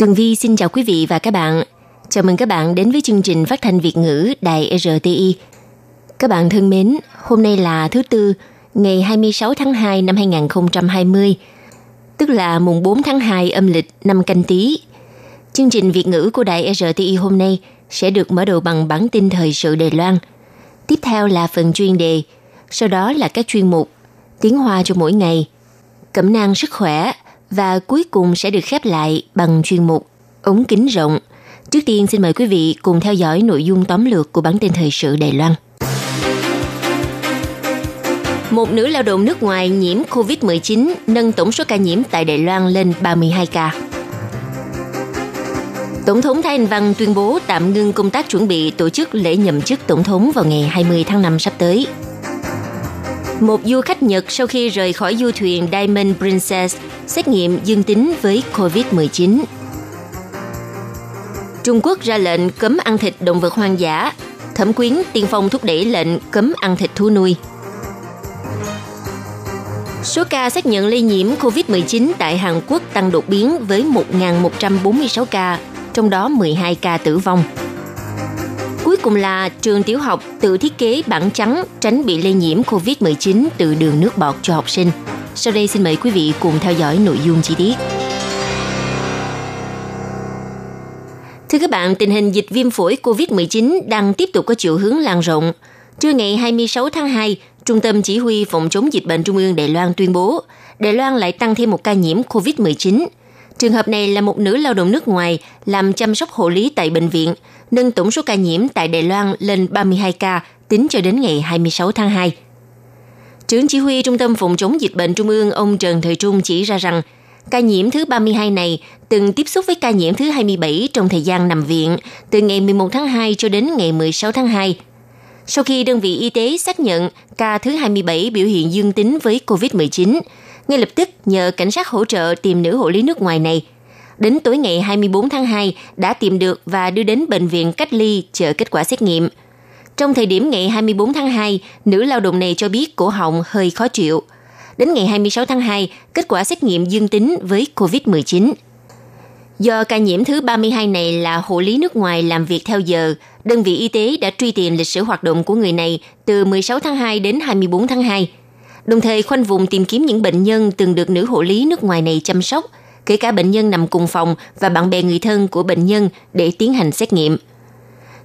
Tường Vi xin chào quý vị và các bạn. Chào mừng các bạn đến với chương trình phát thanh Việt ngữ Đài RTI. Các bạn thân mến, hôm nay là thứ Tư, ngày 26 tháng 2 năm 2020, tức là mùng 4 tháng 2 âm lịch năm canh tí. Chương trình Việt ngữ của Đài RTI hôm nay sẽ được mở đầu bằng bản tin thời sự Đài Loan. Tiếp theo là phần chuyên đề, sau đó là các chuyên mục Tiếng Hoa cho mỗi ngày, Cẩm nang sức khỏe và cuối cùng sẽ được khép lại bằng chuyên mục ống kính rộng. Trước tiên, xin mời quý vị cùng theo dõi nội dung tóm lược của bản tin thời sự Đài Loan. Một nữ lao động nước ngoài nhiễm COVID-19 nâng tổng số ca nhiễm tại Đài Loan lên 32 ca. Tổng thống Thái Anh Văn tuyên bố tạm ngưng công tác chuẩn bị tổ chức lễ nhậm chức tổng thống vào ngày 20 tháng 5 sắp tới. Một du khách Nhật sau khi rời khỏi du thuyền Diamond Princess xét nghiệm dương tính với COVID-19. Trung Quốc ra lệnh cấm ăn thịt động vật hoang dã. Thẩm quyến tiên phong thúc đẩy lệnh cấm ăn thịt thú nuôi. Số ca xác nhận lây nhiễm COVID-19 tại Hàn Quốc tăng đột biến với 1.146 ca, trong đó 12 ca tử vong. Cuối cùng là trường tiểu học tự thiết kế bảng trắng tránh bị lây nhiễm COVID-19 từ đường nước bọt cho học sinh. Sau đây xin mời quý vị cùng theo dõi nội dung chi tiết. Thưa các bạn, tình hình dịch viêm phổi COVID-19 đang tiếp tục có chiều hướng lan rộng. Trưa ngày 26 tháng 2, Trung tâm Chỉ huy Phòng chống dịch bệnh Trung ương Đài Loan tuyên bố, Đài Loan lại tăng thêm một ca nhiễm COVID-19. Trường hợp này là một nữ lao động nước ngoài làm chăm sóc hộ lý tại bệnh viện, nâng tổng số ca nhiễm tại Đài Loan lên 32 ca tính cho đến ngày 26 tháng 2. Trưởng chỉ huy Trung tâm Phòng chống dịch bệnh Trung ương ông Trần Thời Trung chỉ ra rằng ca nhiễm thứ 32 này từng tiếp xúc với ca nhiễm thứ 27 trong thời gian nằm viện từ ngày 11 tháng 2 cho đến ngày 16 tháng 2. Sau khi đơn vị y tế xác nhận ca thứ 27 biểu hiện dương tính với COVID-19, ngay lập tức nhờ cảnh sát hỗ trợ tìm nữ hộ lý nước ngoài này. Đến tối ngày 24 tháng 2 đã tìm được và đưa đến bệnh viện cách ly chờ kết quả xét nghiệm. Trong thời điểm ngày 24 tháng 2, nữ lao động này cho biết cổ họng hơi khó chịu. Đến ngày 26 tháng 2, kết quả xét nghiệm dương tính với COVID-19. Do ca nhiễm thứ 32 này là hộ lý nước ngoài làm việc theo giờ, đơn vị y tế đã truy tìm lịch sử hoạt động của người này từ 16 tháng 2 đến 24 tháng 2. Đồng thời khoanh vùng tìm kiếm những bệnh nhân từng được nữ hộ lý nước ngoài này chăm sóc, kể cả bệnh nhân nằm cùng phòng và bạn bè người thân của bệnh nhân để tiến hành xét nghiệm.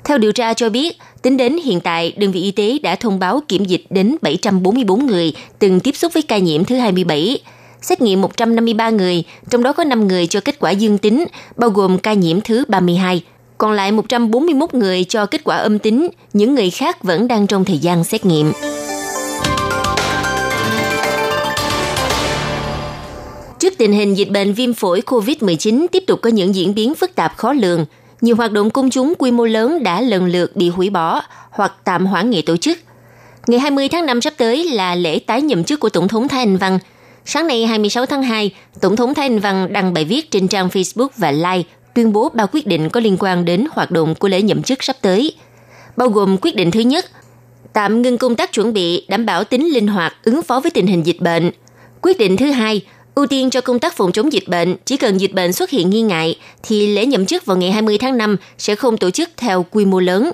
Theo điều tra cho biết, tính đến hiện tại, đơn vị y tế đã thông báo kiểm dịch đến 744 người từng tiếp xúc với ca nhiễm thứ 27, xét nghiệm 153 người, trong đó có 5 người cho kết quả dương tính, bao gồm ca nhiễm thứ 32. Còn lại 141 người cho kết quả âm tính, những người khác vẫn đang trong thời gian xét nghiệm. Trước tình hình dịch bệnh viêm phổi COVID-19 tiếp tục có những diễn biến phức tạp khó lường, nhiều hoạt động công chúng quy mô lớn đã lần lượt bị hủy bỏ hoặc tạm hoãn nghị tổ chức. Ngày 20 tháng 5 sắp tới là lễ tái nhậm chức của Tổng thống Thái Anh Văn. Sáng nay 26 tháng 2, Tổng thống Thái Anh Văn đăng bài viết trên trang Facebook và Like tuyên bố ba quyết định có liên quan đến hoạt động của lễ nhậm chức sắp tới. Bao gồm quyết định thứ nhất, tạm ngưng công tác chuẩn bị đảm bảo tính linh hoạt ứng phó với tình hình dịch bệnh. Quyết định thứ hai, ưu tiên cho công tác phòng chống dịch bệnh, chỉ cần dịch bệnh xuất hiện nghi ngại thì lễ nhậm chức vào ngày 20 tháng 5 sẽ không tổ chức theo quy mô lớn.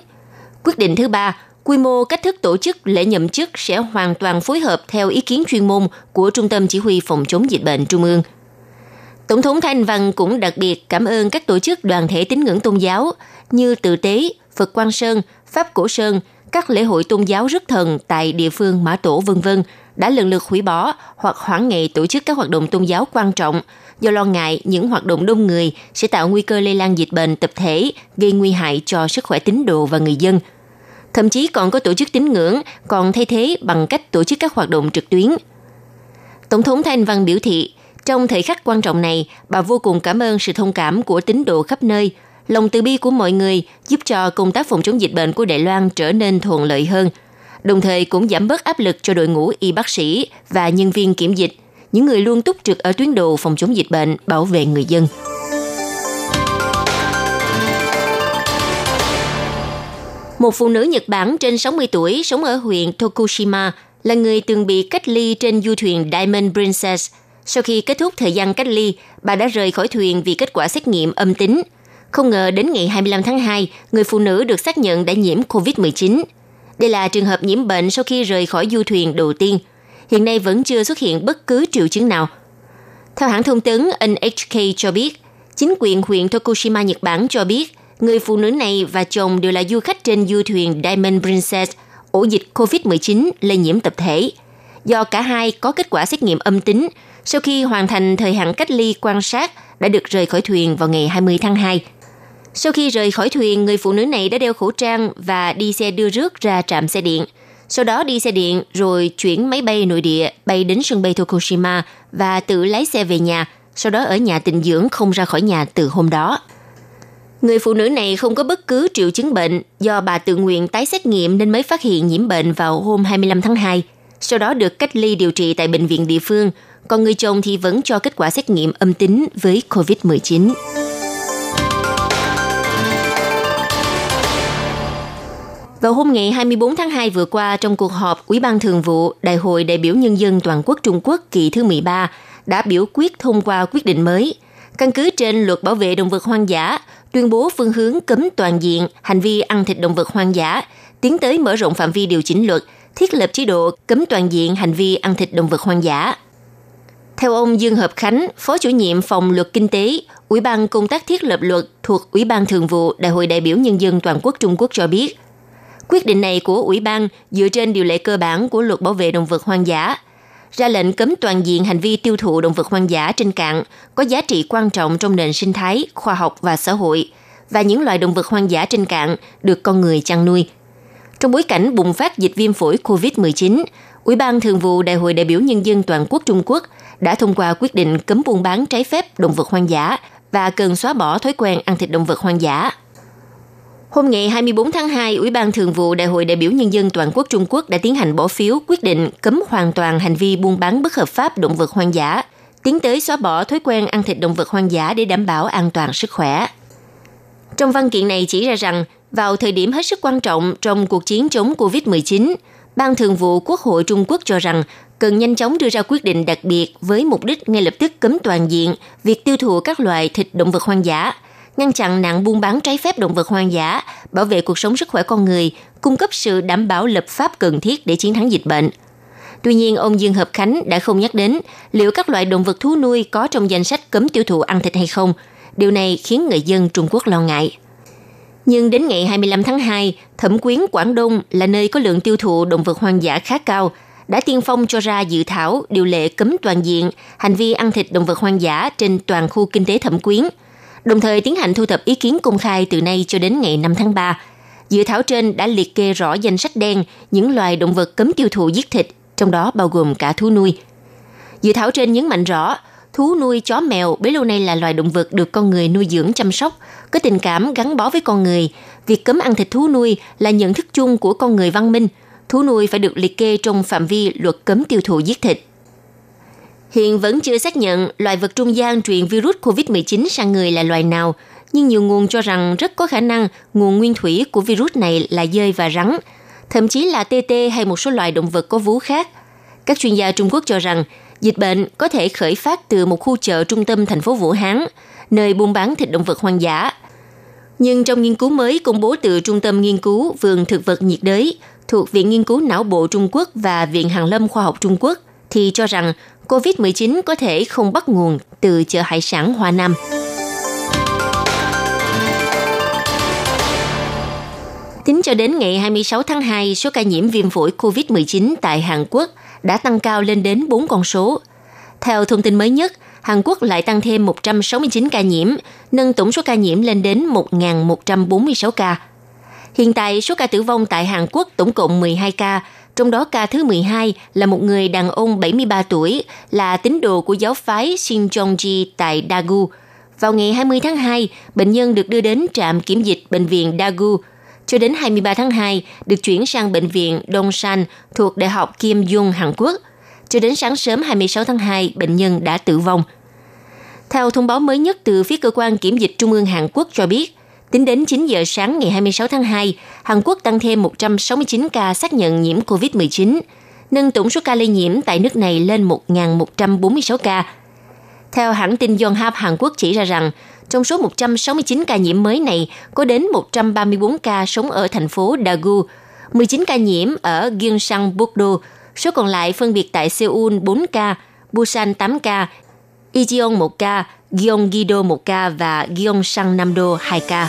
Quyết định thứ ba, quy mô cách thức tổ chức lễ nhậm chức sẽ hoàn toàn phối hợp theo ý kiến chuyên môn của Trung tâm Chỉ huy Phòng chống dịch bệnh Trung ương. Tổng thống Thanh Văn cũng đặc biệt cảm ơn các tổ chức đoàn thể tín ngưỡng tôn giáo như Tự Tế, Phật Quang Sơn, Pháp Cổ Sơn, các lễ hội tôn giáo rước thần tại địa phương Mã Tổ vân vân đã lần lượt hủy bỏ hoặc hoãn ngày tổ chức các hoạt động tôn giáo quan trọng do lo ngại những hoạt động đông người sẽ tạo nguy cơ lây lan dịch bệnh tập thể, gây nguy hại cho sức khỏe tín đồ và người dân. Thậm chí còn có tổ chức tín ngưỡng còn thay thế bằng cách tổ chức các hoạt động trực tuyến. Tổng thống Thanh Văn biểu thị, Trong thời khắc quan trọng này, bà vô cùng cảm ơn sự thông cảm của tín đồ khắp nơi, lòng từ bi của mọi người giúp cho công tác phòng chống dịch bệnh của Đài Loan trở nên thuận lợi hơn, đồng thời cũng giảm bớt áp lực cho đội ngũ y bác sĩ và nhân viên kiểm dịch, những người luôn túc trực ở tuyến đầu phòng chống dịch bệnh, bảo vệ người dân. Một phụ nữ Nhật Bản trên 60 tuổi sống ở huyện Tokushima là người từng bị cách ly trên du thuyền Diamond Princess. Sau khi kết thúc thời gian cách ly, bà đã rời khỏi thuyền vì kết quả xét nghiệm âm tính. Không ngờ đến ngày 25 tháng 2, người phụ nữ được xác nhận đã nhiễm COVID-19. Đây là trường hợp nhiễm bệnh sau khi rời khỏi du thuyền đầu tiên. Hiện nay vẫn chưa xuất hiện bất cứ triệu chứng nào. Theo hãng thông tấn NHK cho biết, chính quyền huyện Tokushima Nhật Bản cho biết người phụ nữ này và chồng đều là du khách trên du thuyền Diamond Princess, ổ dịch COVID-19 lây nhiễm tập thể. Do cả hai có kết quả xét nghiệm âm tính, sau khi hoàn thành thời hạn cách ly quan sát, đã được rời khỏi thuyền vào ngày 20 tháng 2. Sau khi rời khỏi thuyền, người phụ nữ này đã đeo khẩu trang và đi xe đưa rước ra trạm xe điện. Sau đó đi xe điện rồi chuyển máy bay nội địa bay đến sân bay Tokushima và tự lái xe về nhà, sau đó ở nhà tịnh dưỡng không ra khỏi nhà từ hôm đó. Người phụ nữ này không có bất cứ triệu chứng bệnh, do bà tự nguyện tái xét nghiệm nên mới phát hiện nhiễm bệnh vào hôm 25 tháng 2. Sau đó được cách ly điều trị tại bệnh viện địa phương, còn người chồng thì vẫn cho kết quả xét nghiệm âm tính với COVID-19. Vào hôm ngày 24 tháng 2 vừa qua, trong cuộc họp Ủy ban Thường vụ Đại hội đại biểu Nhân dân Toàn quốc Trung Quốc kỳ thứ 13 đã biểu quyết thông qua quyết định mới. Căn cứ trên luật bảo vệ động vật hoang dã, tuyên bố phương hướng cấm toàn diện hành vi ăn thịt động vật hoang dã, tiến tới mở rộng phạm vi điều chỉnh luật, thiết lập chế độ cấm toàn diện hành vi ăn thịt động vật hoang dã. Theo ông Dương Hợp Khánh, Phó chủ nhiệm phòng luật kinh tế, Ủy ban công tác thiết lập luật thuộc Ủy ban Thường vụ Đại hội đại biểu Nhân dân Toàn quốc Trung Quốc cho biết, quyết định này của Ủy ban dựa trên điều lệ cơ bản của luật bảo vệ động vật hoang dã, ra lệnh cấm toàn diện hành vi tiêu thụ động vật hoang dã trên cạn có giá trị quan trọng trong nền sinh thái, khoa học và xã hội, và những loài động vật hoang dã trên cạn được con người chăn nuôi. Trong bối cảnh bùng phát dịch viêm phổi COVID-19, Ủy ban Thường vụ Đại hội đại biểu Nhân dân Toàn quốc Trung Quốc đã thông qua quyết định cấm buôn bán trái phép động vật hoang dã và cần xóa bỏ thói quen ăn thịt động vật hoang dã. Hôm ngày 24 tháng 2, Ủy ban Thường vụ Đại hội đại biểu Nhân dân Toàn quốc Trung Quốc đã tiến hành bỏ phiếu quyết định cấm hoàn toàn hành vi buôn bán bất hợp pháp động vật hoang dã, tiến tới xóa bỏ thói quen ăn thịt động vật hoang dã để đảm bảo an toàn sức khỏe. Trong văn kiện này chỉ ra rằng, vào thời điểm hết sức quan trọng trong cuộc chiến chống COVID-19, Ban Thường vụ Quốc hội Trung Quốc cho rằng cần nhanh chóng đưa ra quyết định đặc biệt với mục đích ngay lập tức cấm toàn diện việc tiêu thụ các loại thịt động vật hoang dã, ngăn chặn nạn buôn bán trái phép động vật hoang dã, bảo vệ cuộc sống sức khỏe con người, cung cấp sự đảm bảo lập pháp cần thiết để chiến thắng dịch bệnh. Tuy nhiên, ông Dương Hợp Khánh đã không nhắc đến liệu các loại động vật thú nuôi có trong danh sách cấm tiêu thụ ăn thịt hay không. Điều này khiến người dân Trung Quốc lo ngại. Nhưng đến ngày 25 tháng 2, Thẩm quyến Quảng Đông là nơi có lượng tiêu thụ động vật hoang dã khá cao, đã tiên phong cho ra dự thảo điều lệ cấm toàn diện hành vi ăn thịt động vật hoang dã trên toàn khu kinh tế Thẩm quyến, đồng thời tiến hành thu thập ý kiến công khai từ nay cho đến ngày 5 tháng 3. Dự thảo trên đã liệt kê rõ danh sách đen những loài động vật cấm tiêu thụ giết thịt, trong đó bao gồm cả thú nuôi. Dự thảo trên nhấn mạnh rõ, thú nuôi chó mèo bấy lâu nay là loài động vật được con người nuôi dưỡng chăm sóc, có tình cảm gắn bó với con người. Việc cấm ăn thịt thú nuôi là nhận thức chung của con người văn minh. Thú nuôi phải được liệt kê trong phạm vi luật cấm tiêu thụ giết thịt. Hiện vẫn chưa xác nhận loài vật trung gian truyền virus COVID-19 sang người là loài nào, nhưng nhiều nguồn cho rằng rất có khả năng nguồn nguyên thủy của virus này là dơi và rắn, thậm chí là tê tê hay một số loài động vật có vú khác. Các chuyên gia Trung Quốc cho rằng dịch bệnh có thể khởi phát từ một khu chợ trung tâm thành phố Vũ Hán, nơi buôn bán thịt động vật hoang dã. Nhưng trong nghiên cứu mới công bố từ Trung tâm Nghiên cứu Vườn Thực vật nhiệt đới thuộc Viện Nghiên cứu Não bộ Trung Quốc và Viện Hàn lâm Khoa học Trung Quốc thì cho rằng COVID-19 có thể không bắt nguồn từ chợ hải sản Hoa Nam. Tính cho đến ngày 26 tháng 2, số ca nhiễm viêm phổi COVID-19 tại Hàn Quốc đã tăng cao lên đến 4 con số. Theo thông tin mới nhất, Hàn Quốc lại tăng thêm 169 ca nhiễm, nâng tổng số ca nhiễm lên đến 1.146 ca. Hiện tại, số ca tử vong tại Hàn Quốc tổng cộng 12 ca, trong đó ca thứ 12 là một người đàn ông 73 tuổi, là tín đồ của giáo phái Shinjongji tại Dagu. Vào ngày 20 tháng 2, bệnh nhân được đưa đến trạm kiểm dịch bệnh viện Dagu. Cho đến 23 tháng 2, được chuyển sang bệnh viện Dongsan thuộc Đại học Kim Dung, Hàn Quốc. Cho đến sáng sớm 26 tháng 2, bệnh nhân đã tử vong. Theo thông báo mới nhất từ phía cơ quan kiểm dịch Trung ương Hàn Quốc cho biết, tính đến 9 giờ sáng ngày 26 tháng 2, Hàn Quốc tăng thêm 169 ca xác nhận nhiễm COVID-19, nâng tổng số ca lây nhiễm tại nước này lên 1.146 ca. Theo hãng tin Yonhap Hàn Quốc chỉ ra rằng, trong số 169 ca nhiễm mới này, có đến 134 ca sống ở thành phố Daegu, 19 ca nhiễm ở Gyeongsang-bukdo, số còn lại phân biệt tại Seoul 4 ca, Busan 8 ca, Ijeon 1 ca, Gyeonggi-do 1 ca và Gyeongsang-nam-do 2 ca.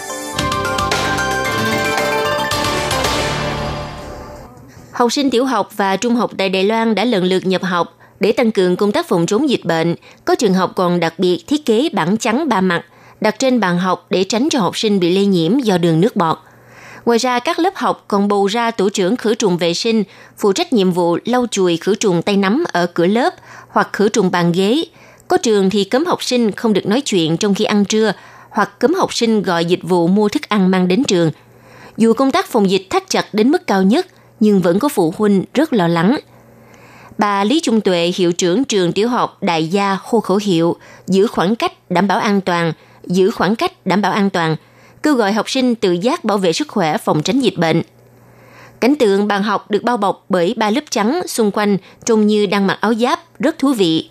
Học sinh tiểu học và trung học tại Đài Loan đã lần lượt nhập học để tăng cường công tác phòng chống dịch bệnh. Có trường học còn đặc biệt thiết kế bảng trắng ba mặt đặt trên bàn học để tránh cho học sinh bị lây nhiễm do đường nước bọt. Ngoài ra, các lớp học còn bầu ra tổ trưởng khử trùng vệ sinh, phụ trách nhiệm vụ lau chùi khử trùng tay nắm ở cửa lớp hoặc khử trùng bàn ghế, có trường thì cấm học sinh không được nói chuyện trong khi ăn trưa hoặc cấm học sinh gọi dịch vụ mua thức ăn mang đến trường. Dù công tác phòng dịch thắt chặt đến mức cao nhất, nhưng vẫn có phụ huynh rất lo lắng. Bà Lý Trung Tuệ, hiệu trưởng trường tiểu học Đại gia hô khẩu hiệu giữ khoảng cách đảm bảo an toàn, giữ khoảng cách đảm bảo an toàn, kêu gọi học sinh tự giác bảo vệ sức khỏe phòng tránh dịch bệnh. Cảnh tượng bàn học được bao bọc bởi ba lớp trắng xung quanh trông như đang mặc áo giáp, rất thú vị.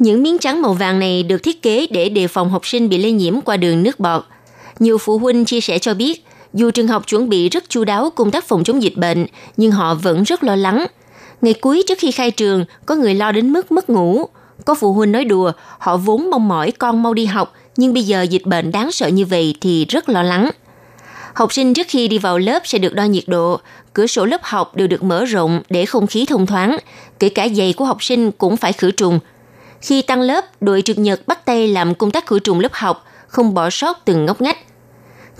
Những miếng trắng màu vàng này được thiết kế để đề phòng học sinh bị lây nhiễm qua đường nước bọt. Nhiều phụ huynh chia sẻ cho biết, dù trường học chuẩn bị rất chu đáo công tác phòng chống dịch bệnh, nhưng họ vẫn rất lo lắng. Ngày cuối trước khi khai trường, có người lo đến mức mất ngủ. Có phụ huynh nói đùa, họ vốn mong mỏi con mau đi học, nhưng bây giờ dịch bệnh đáng sợ như vậy thì rất lo lắng. Học sinh trước khi đi vào lớp sẽ được đo nhiệt độ, cửa sổ lớp học đều được mở rộng để không khí thông thoáng, kể cả giày của học sinh cũng phải khử trùng – khi tăng lớp, đội trực nhật bắt tay làm công tác khử trùng lớp học, không bỏ sót từng ngóc ngách.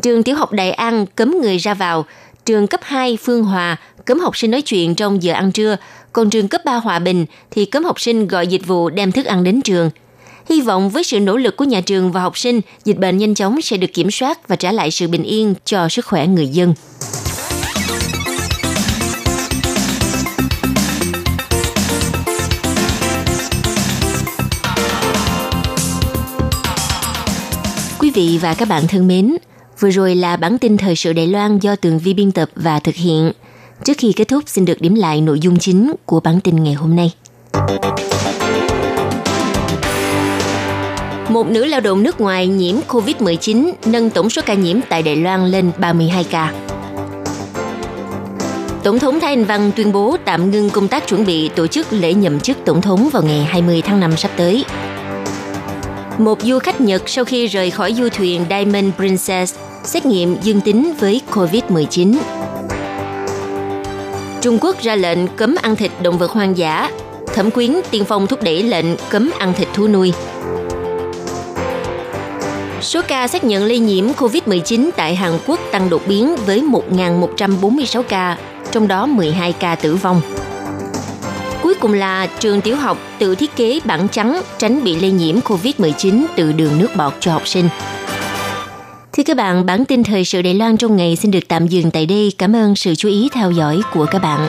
Trường tiểu học Đại An cấm người ra vào, trường cấp 2 Phương Hòa cấm học sinh nói chuyện trong giờ ăn trưa, còn trường cấp 3 Hòa Bình thì cấm học sinh gọi dịch vụ đem thức ăn đến trường. Hy vọng với sự nỗ lực của nhà trường và học sinh, dịch bệnh nhanh chóng sẽ được kiểm soát và trả lại sự bình yên cho sức khỏe người dân. Vị và các bạn thân mến, vừa rồi là bản tin thời sự Đài Loan do Tường Vi biên tập và thực hiện. Trước khi kết thúc xin được điểm lại nội dung chính của bản tin ngày hôm nay. Một nữ lao động nước ngoài nhiễm COVID-19 nâng tổng số ca nhiễm tại Đài Loan lên 32 ca. Tổng thống Thái Anh Văn tuyên bố tạm ngưng công tác chuẩn bị tổ chức lễ nhậm chức tổng thống vào ngày 20 tháng 5 sắp tới. Một du khách Nhật sau khi rời khỏi du thuyền Diamond Princess xét nghiệm dương tính với COVID-19. Trung Quốc ra lệnh cấm ăn thịt động vật hoang dã. Thẩm quyến tiên phong thúc đẩy lệnh cấm ăn thịt thú nuôi. Số ca xác nhận lây nhiễm COVID-19 tại Hàn Quốc tăng đột biến với 1.146 ca, trong đó 12 ca tử vong. Cuối cùng là trường tiểu học tự thiết kế bảng trắng tránh bị lây nhiễm COVID-19 từ đường nước bọt cho học sinh. Thưa các bạn, bản tin thời sự Đài Loan trong ngày xin được tạm dừng tại đây. Cảm ơn sự chú ý theo dõi của các bạn.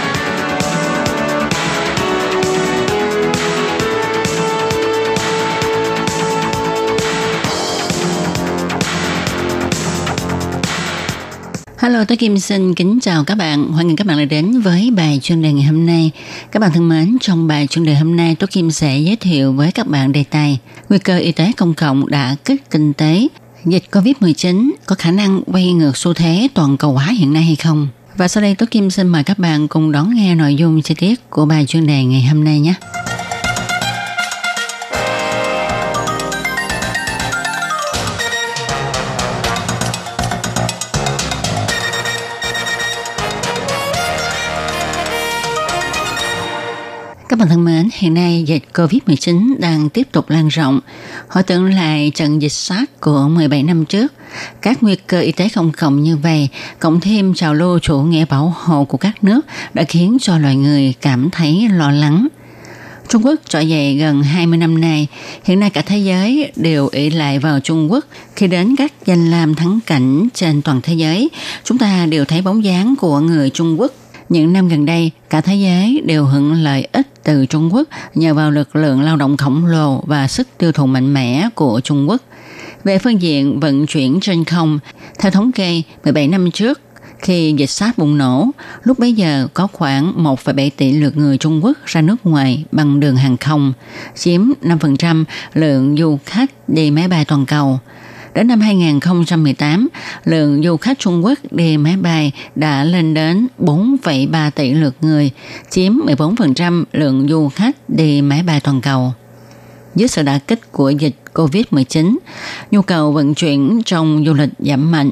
Hello, tôi Kim xin kính chào các bạn. Hoan nghênh các bạn đã đến với bài chuyên đề ngày hôm nay. Các bạn thân mến, trong bài chuyên đề hôm nay, tôi Kim sẽ giới thiệu với các bạn đề tài Nguy cơ y tế công cộng đã kích kinh tế. Dịch COVID-19 có khả năng quay ngược xu thế toàn cầu hóa hiện nay hay không? Và sau đây, tôi Kim xin mời các bạn cùng đón nghe nội dung chi tiết của bài chuyên đề ngày hôm nay nhé. Các bạn thân mến, hiện nay dịch COVID-19 đang tiếp tục lan rộng. Hồi tưởng lại trận dịch SARS của 17 năm trước, các nguy cơ y tế công cộng như vậy, cộng thêm trào lưu chủ nghĩa bảo hộ của các nước đã khiến cho loài người cảm thấy lo lắng. Trung Quốc trỗi dậy gần 20 năm nay, hiện nay cả thế giới đều ỷ lại vào Trung Quốc. Khi đến các danh lam thắng cảnh trên toàn thế giới, chúng ta đều thấy bóng dáng của người Trung Quốc những năm gần đây, cả thế giới đều hưởng lợi ích từ Trung Quốc nhờ vào lực lượng lao động khổng lồ và sức tiêu thụ mạnh mẽ của Trung Quốc. Về phương diện vận chuyển trên không, theo thống kê 17 năm trước, khi dịch sát bùng nổ, lúc bấy giờ có khoảng 1,7 tỷ lượt người Trung Quốc ra nước ngoài bằng đường hàng không, chiếm 5% lượng du khách đi máy bay toàn cầu – Đến năm 2018, lượng du khách Trung Quốc đi máy bay đã lên đến 4,3 tỷ lượt người, chiếm 14% lượng du khách đi máy bay toàn cầu. Dưới sự đả kích của dịch COVID-19, nhu cầu vận chuyển trong du lịch giảm mạnh.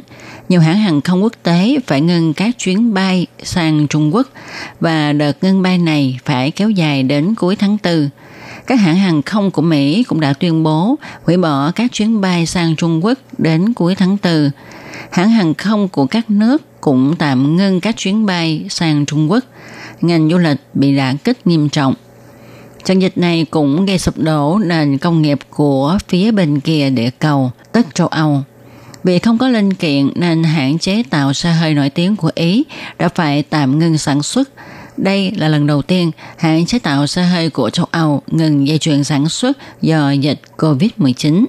Nhiều hãng hàng không quốc tế phải ngưng các chuyến bay sang Trung Quốc và đợt ngưng bay này phải kéo dài đến cuối tháng 4 các hãng hàng không của Mỹ cũng đã tuyên bố hủy bỏ các chuyến bay sang Trung Quốc đến cuối tháng 4. Hãng hàng không của các nước cũng tạm ngưng các chuyến bay sang Trung Quốc. Ngành du lịch bị đả kích nghiêm trọng. Trận dịch này cũng gây sụp đổ nền công nghiệp của phía bên kia địa cầu, tức châu Âu. Vì không có linh kiện nên hãng chế tạo xe hơi nổi tiếng của Ý đã phải tạm ngưng sản xuất đây là lần đầu tiên hãng chế tạo xe hơi của châu Âu ngừng dây chuyền sản xuất do dịch COVID-19.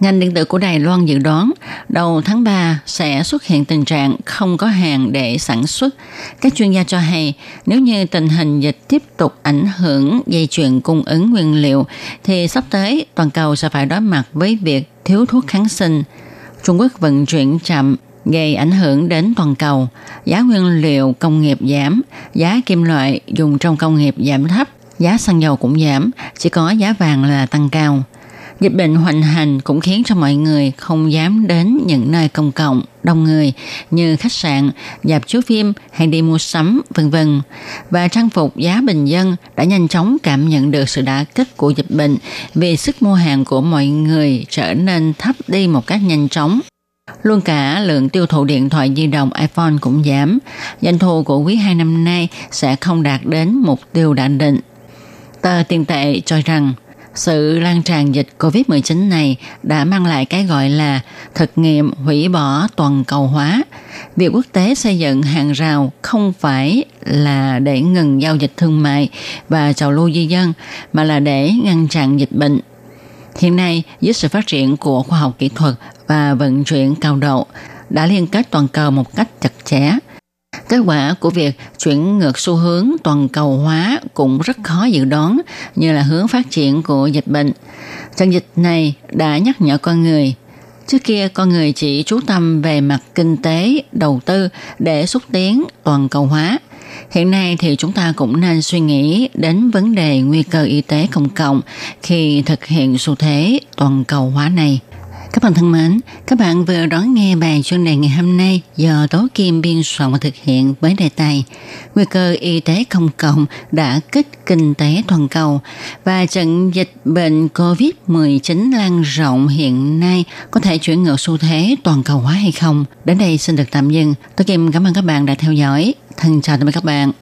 Ngành điện tử của Đài Loan dự đoán đầu tháng 3 sẽ xuất hiện tình trạng không có hàng để sản xuất. Các chuyên gia cho hay nếu như tình hình dịch tiếp tục ảnh hưởng dây chuyền cung ứng nguyên liệu thì sắp tới toàn cầu sẽ phải đối mặt với việc thiếu thuốc kháng sinh. Trung Quốc vận chuyển chậm gây ảnh hưởng đến toàn cầu. Giá nguyên liệu công nghiệp giảm, giá kim loại dùng trong công nghiệp giảm thấp, giá xăng dầu cũng giảm, chỉ có giá vàng là tăng cao. Dịch bệnh hoành hành cũng khiến cho mọi người không dám đến những nơi công cộng, đông người như khách sạn, dạp chiếu phim hay đi mua sắm, vân vân. Và trang phục giá bình dân đã nhanh chóng cảm nhận được sự đả kích của dịch bệnh vì sức mua hàng của mọi người trở nên thấp đi một cách nhanh chóng. Luôn cả lượng tiêu thụ điện thoại di động iPhone cũng giảm. Doanh thu của quý 2 năm nay sẽ không đạt đến mục tiêu đã định. Tờ tiền tệ cho rằng sự lan tràn dịch COVID-19 này đã mang lại cái gọi là thực nghiệm hủy bỏ toàn cầu hóa. Việc quốc tế xây dựng hàng rào không phải là để ngừng giao dịch thương mại và trào lưu di dân, mà là để ngăn chặn dịch bệnh. Hiện nay, với sự phát triển của khoa học kỹ thuật và vận chuyển cao độ đã liên kết toàn cầu một cách chặt chẽ. Kết quả của việc chuyển ngược xu hướng toàn cầu hóa cũng rất khó dự đoán như là hướng phát triển của dịch bệnh. Trận dịch này đã nhắc nhở con người Trước kia con người chỉ chú tâm về mặt kinh tế, đầu tư để xúc tiến toàn cầu hóa. Hiện nay thì chúng ta cũng nên suy nghĩ đến vấn đề nguy cơ y tế công cộng khi thực hiện xu thế toàn cầu hóa này. Các bạn thân mến, các bạn vừa đón nghe bài chuyên đề ngày hôm nay do Tố Kim biên soạn và thực hiện với đề tài Nguy cơ y tế công cộng đã kích kinh tế toàn cầu và trận dịch bệnh COVID-19 lan rộng hiện nay có thể chuyển ngược xu thế toàn cầu hóa hay không? Đến đây xin được tạm dừng. Tố Kim cảm ơn các bạn đã theo dõi. Thân chào tạm biệt các bạn.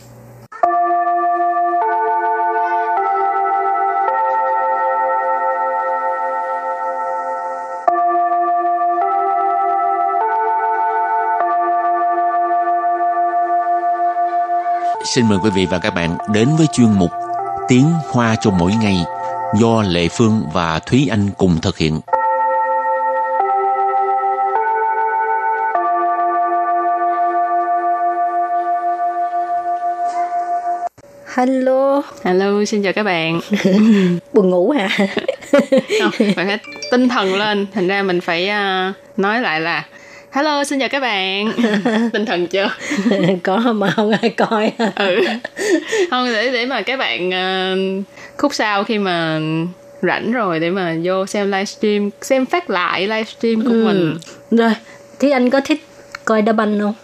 Xin mời quý vị và các bạn đến với chuyên mục Tiếng Hoa cho mỗi ngày do Lệ Phương và Thúy Anh cùng thực hiện. Hello. Hello, xin chào các bạn. Buồn ngủ hả? Không, phải tinh thần lên. Thành ra mình phải uh, nói lại là Hello, xin chào các bạn. Tinh thần chưa? có mà không ai coi. ừ. Không để để mà các bạn uh, khúc sau khi mà rảnh rồi để mà vô xem livestream, xem phát lại livestream của ừ. mình. Rồi, thì anh có thích coi đá banh không?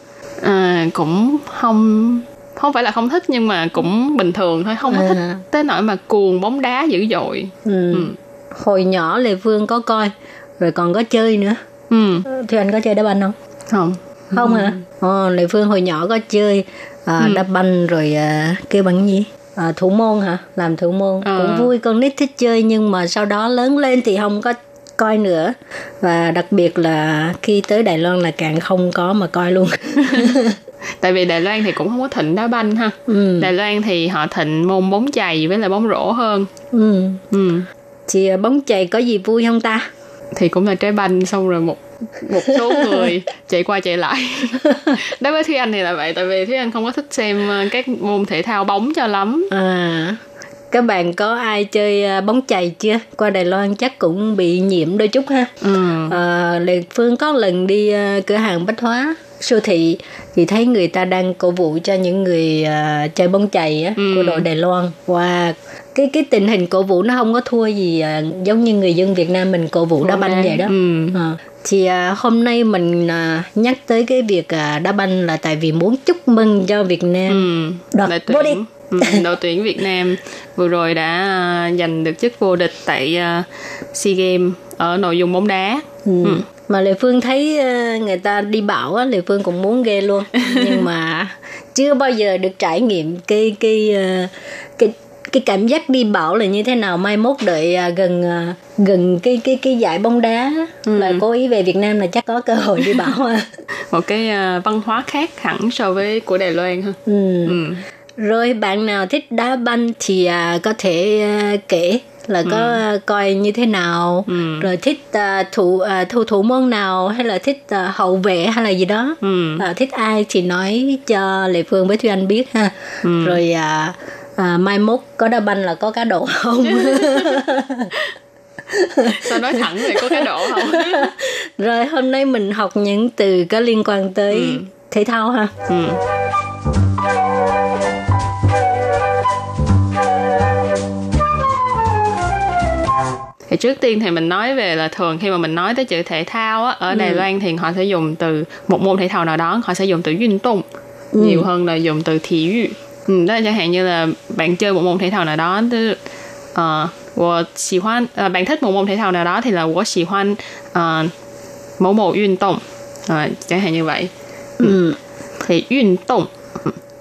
À, cũng không không phải là không thích nhưng mà cũng bình thường thôi không có à. thích tới nỗi mà cuồng bóng đá dữ dội ừ. Ừ. hồi nhỏ lê phương có coi rồi còn có chơi nữa ừ. thì anh có chơi đá banh không không không ừ. hả ờ, lệ phương hồi nhỏ có chơi à, ừ. đá banh rồi à, kêu bằng gì à, thủ môn hả làm thủ môn à. cũng vui con nít thích chơi nhưng mà sau đó lớn lên thì không có coi nữa và đặc biệt là khi tới Đài Loan là càng không có mà coi luôn tại vì Đài Loan thì cũng không có thịnh đá banh ha ừ. Đài Loan thì họ thịnh môn bóng chày với là bóng rổ hơn ừ. Ừ. thì à, bóng chày có gì vui không ta thì cũng là trái banh xong rồi một một số người chạy qua chạy lại đối với thúy anh thì là vậy tại vì thúy anh không có thích xem ờ, các môn thể thao bóng cho lắm à các bạn có ai chơi ờ, bóng chày chưa qua đài loan chắc cũng bị nhiễm đôi chút ha ừ. à, lệ phương có lần đi cửa hàng bách hóa siêu thị thì thấy người ta đang cổ vũ cho những người uh, chơi bóng chày á, ừ. của đội Đài Loan wow. Cái cái tình hình cổ vũ nó không có thua gì uh, giống như người dân Việt Nam mình cổ vũ đá banh vậy đó. Ừ. À, thì uh, hôm nay mình uh, nhắc tới cái việc uh, đá banh là tại vì muốn chúc mừng cho Việt Nam ừ. đoạt vô địch. Ừ, đội tuyển Việt Nam vừa rồi đã uh, giành được chức vô địch tại uh, SEA Games ở nội dung bóng đá. Ừ. Ừ mà lệ phương thấy ờ, người ta đi bảo á lệ phương cũng muốn ghê luôn nhưng mà chưa bao giờ được trải nghiệm cái cái cái cái cảm giác đi bảo là như thế nào mai mốt đợi ờ, gần gần cái cái cái giải bóng đá ừ. là cố ý về Việt Nam là chắc có cơ hội đi bảo à. một cái văn hóa khác hẳn so với của Đài Loan ha. Ừ. ừ. Rồi bạn nào thích đá banh thì có thể kể là có ừ. coi như thế nào ừ. rồi thích uh, thủ uh, thủ thủ môn nào hay là thích uh, hậu vệ hay là gì đó ừ. uh, thích ai thì nói cho lệ phương với thúy anh biết ha ừ. rồi uh, uh, mai mốt có đá banh là có cá độ không sao nói thẳng về có cá độ không rồi hôm nay mình học những từ có liên quan tới ừ. thể thao ha ừ. thì trước tiên thì mình nói về là thường khi mà mình nói tới chữ thể thao á ở Đài ừ. Loan thì họ sẽ dùng từ một môn thể thao nào đó họ sẽ dùng từ 运动 ừ. nhiều hơn là dùng từ thể dục ừ, đó là chẳng hạn như là bạn chơi một môn thể thao nào đó tức uh, 我喜欢 uh, bạn thích một môn thể thao nào đó thì là 我喜欢 uh,某某运动uh, chẳng hạn như vậy ừ. ừ. thì 运动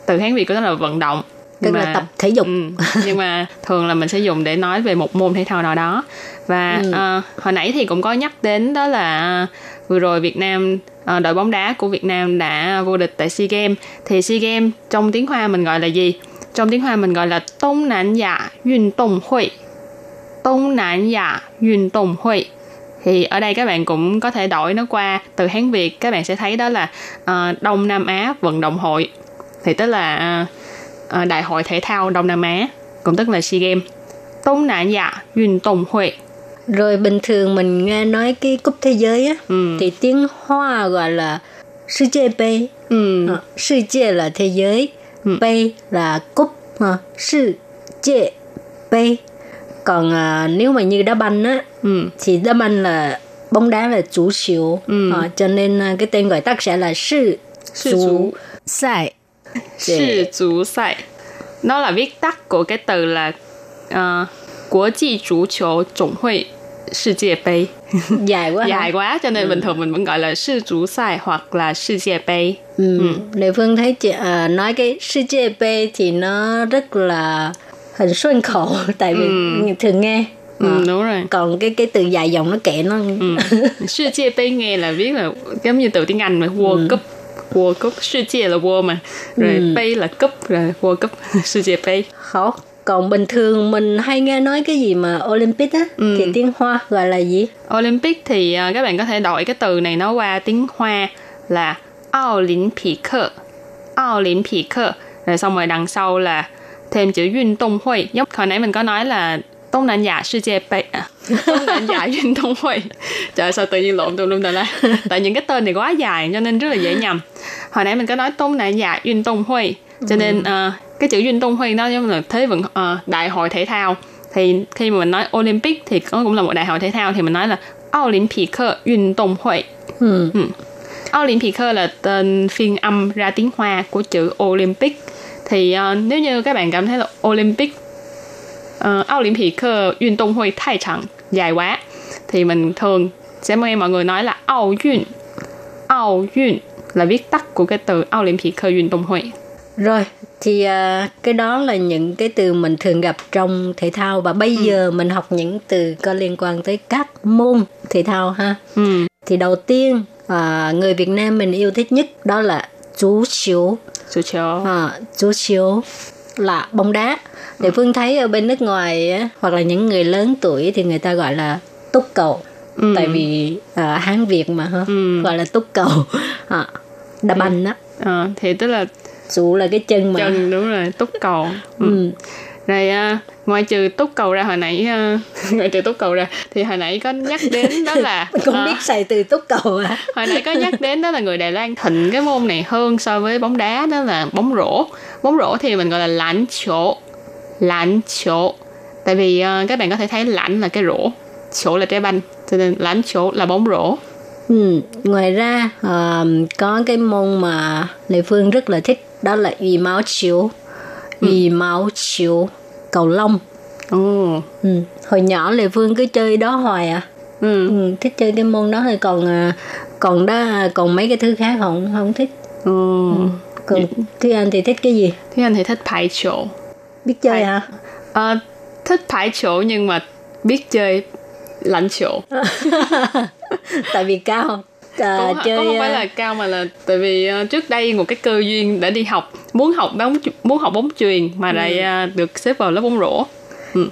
từ Hán Việt của nó là vận động tức mà, là tập thể dục ừ, nhưng mà thường là mình sẽ dùng để nói về một môn thể thao nào đó và ừ. uh, hồi nãy thì cũng có nhắc đến đó là ờ, vừa rồi Việt Nam uh, đội bóng đá của Việt Nam đã vô địch tại SEA Games thì SEA Games trong tiếng Hoa mình gọi là gì? Trong tiếng Hoa mình gọi là Đông Nam Giả Yun Tông dạ Hội. Tông Nam Giả dạ Yun Tông Hội thì ở đây các bạn cũng có thể đổi nó qua từ Hán Việt các bạn sẽ thấy đó là uh, Đông Nam Á vận động hội thì tức là uh, đại hội thể thao Đông Nam Á cũng tức là SEA Games. Đông Nam Dạ Yun Tông Hội rồi bình thường mình nghe nói cái cúp thế giới á, ừ. thì tiếng Hoa gọi là Sư Chế Bê. Ừ. À, Sư Chế là thế giới, ừ. Bê là cúp. À, Sư Chế Bê. Còn à, nếu mà như đá banh á, ừ. thì đá banh là bóng đá là chủ chiếu Ừ. Ờ, cho nên à, cái tên gọi tắt sẽ là sư chủ. giải Sư chủ 赛. Nó là viết tắt của cái từ là uh, Quốc际足球总会世界杯. dài quá hả? Dài quá cho nên bình thường mình vẫn gọi là sư chủ赛hoặc là世界杯. Ừ. Lệ Phương thấy chị à, nói cái sư chế B thì nó rất là hình xuân khẩu tại vì thường nghe Ừ, Ờ. đúng rồi. còn cái cái từ dài dòng nó kệ nó Ừ.世界杯nghe là viết là giống như từ tiếng Anh mà World Cup. World Cup,世界là world mà. Rồi杯là cup, rồi World Cup,世界杯. khó còn bình thường mình hay nghe nói cái gì mà Olympic á Ừ. thì tiếng Hoa gọi là gì Olympic thì à, các bạn có thể đổi cái từ này nó qua tiếng Hoa là Olympic. Olympic. Rồi xong rồi đằng sau là thêm chữ 运动会. Giống hồi nãy mình có nói là Đông Nam Á世界杯à, Đông Nam Á 运动会 Trời ơi, sao tự nhiên lộn tùm lum tà la Tại những cái tên này quá dài cho nên rất là dễ nhầm Hồi nãy mình có nói Đông Nam Á 运动会 Ừ. cho nên uh, cái chữ Duyên Tung Huy đó giống là thế vận uh, đại hội thể thao. Thì khi mà mình nói Olympic thì nó cũng là một đại hội thể thao thì mình nói là Olympic Duyên Tung Hội ừ. ừ. Olympic là tên phiên âm ra tiếng Hoa của chữ Olympic. Thì uh, nếu như các bạn cảm thấy là Olympic uh, Olympic Duyên Tung Huy thay chẳng dài quá thì mình thường sẽ nghe mọi người nói là Ao Duyên Ao Duyên là viết tắt của cái từ Olympic Duyên Tung Huy rồi thì à, cái đó là những cái từ mình thường gặp trong thể thao và bây giờ mình học những từ có liên quan tới các môn thể thao ha Ừ. thì đầu tiên à, người Việt Nam mình yêu thích nhất đó là chú chiếu Chú chó. à, chú chiếu là bóng đá để phương thấy ở bên nước ngoài hoặc là những người lớn tuổi thì người ta gọi là túc cầu Ừ. tại vì à, hán việt mà ha Ừ. gọi là túc cầu à, đá banh á Ờ, thì tức là chú là cái chân mà chân đúng rồi túc cầu. Ừ. ừ. Rồi à, ngoài trừ túc cầu ra hồi nãy à, ngoài trừ túc cầu ra thì hồi nãy có nhắc đến đó là cũng à, biết xài từ túc cầu à hồi nãy có nhắc đến đó là người Đài Loan thịnh cái môn này hơn so với bóng đá đó là bóng rổ. Bóng rổ thì mình gọi là lãnh chỗ. Lãnh chỗ. Tại vì à, các bạn có thể thấy lãnh là cái rổ, chỗ là trái banh, cho nên lãnh chỗ là bóng rổ. ừ. ngoài ra à, có cái môn mà lệ phương rất là thích đó là ủy máu chiếu ủy ừ. máu chiếu cầu lông ừ. ừ. hồi nhỏ lệ phương cứ chơi đó hoài à ừ. ừ thích chơi cái môn đó thôi còn à, còn đó à, còn mấy cái thứ khác không không thích ừ. Ừ. còn ừ. anh thì thích cái gì thúy anh thì thích bài chỗ biết chơi bài... hả à, thích bài chỗ nhưng mà biết chơi lãnh chỗ tại vì cao à, cũng, chơi cũng không phải à, là cao mà là tại vì ờ, trước đây một cái cơ duyên để đi học muốn học bóng muốn học bóng chuyền mà lại ờ, được xếp vào lớp bóng rổ.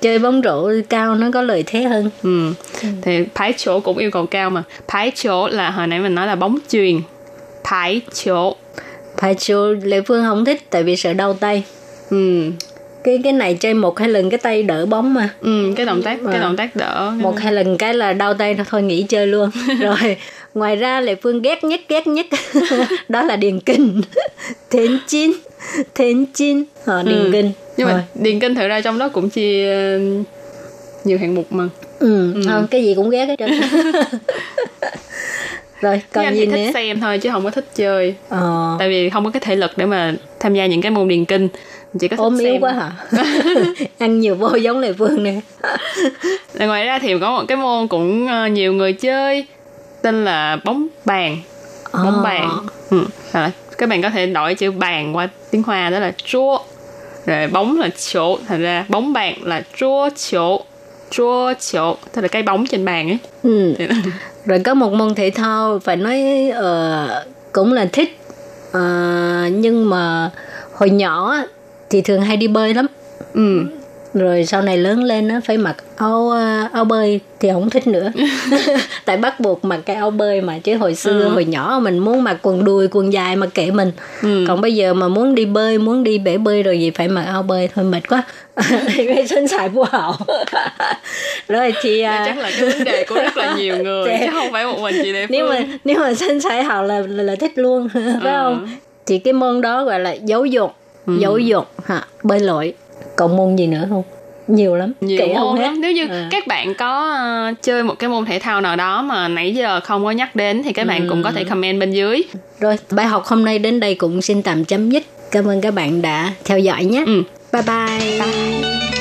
Chơi bóng rổ cao nó có lợi thế hơn. Ừ. thì phái chỗ cũng yêu cầu cao mà. Phái chỗ là hồi nãy mình nói là bóng chuyền. Phái chỗ. Phải chiều lệ phương không thích tại vì sợ đau tay. Ừ. cái cái này chơi một hai lần cái tay đỡ bóng mà. Ừ cái động tác cái À. động tác đỡ. Một hai lần cái là đau tay thôi nghỉ chơi luôn. Rồi ngoài ra lệ phương ghét nhất ghét nhất đó là điền kinh. Thến chín thến chín. Ờ, điền Ừ. kinh. nhưng Rồi. mà điền kinh thực ra trong đó cũng chia ờ, nhiều hạng mục mà. Ừ, không cái gì cũng ghét hết trơn. Rồi còn anh gì thích nữa? xem thôi chứ không có thích chơi. Ờ. Tại vì không có cái thể lực để mà tham gia những cái môn điền kinh chỉ có ốm yếu quá hả ăn nhiều vô giống lệ phương nè ngoài ra thì có một cái môn cũng ờ, nhiều người chơi tên là bóng bàn bóng Ờ. bàn ừ. Rồi, các bạn có thể đổi chữ bàn qua tiếng hoa đó là chúa rồi bóng là chỗ thành ra bóng bàn là chúa chỗ chúa chỗ tức là cái bóng trên bàn ấy ừ. Rồi có một môn thể thao phải nói ờ, cũng là thích Ờ, nhưng mà hồi nhỏ thì thường hay đi bơi lắm. Ừ. Rồi sau này lớn lên nó phải mặc áo ờ, áo bơi thì không thích nữa. Tại bắt buộc mặc cái áo bơi mà chứ hồi xưa ừ. hồi nhỏ mình muốn mặc quần đùi quần dài mà kệ mình. Ừ. còn bây giờ mà muốn đi bơi muốn đi bể bơi rồi gì phải mặc áo bơi thôi mệt quá. Gây sinh xài vô hậu. Rồi chị ờ, à, chắc là cái vấn đề của rất là nhiều người chứ không phải một mình chị đẹp nếu mà nếu mà sinh xài hậu là, là là thích luôn phải ừ. không? Thì cái môn đó gọi là giáo dục. Ừ. giáo dục hả? Bơi lội. Còn môn gì nữa không? Nhiều lắm. Nhiều kể không môn hết. lắm. Nếu như À. các bạn có uh, chơi một cái môn thể thao nào đó mà nãy giờ không có nhắc đến thì các bạn cũng có thể comment bên dưới. Rồi bài học hôm nay đến đây cũng xin tạm chấm dứt. Cảm ơn các bạn đã theo dõi nhé. Ừ. bye bye, bye.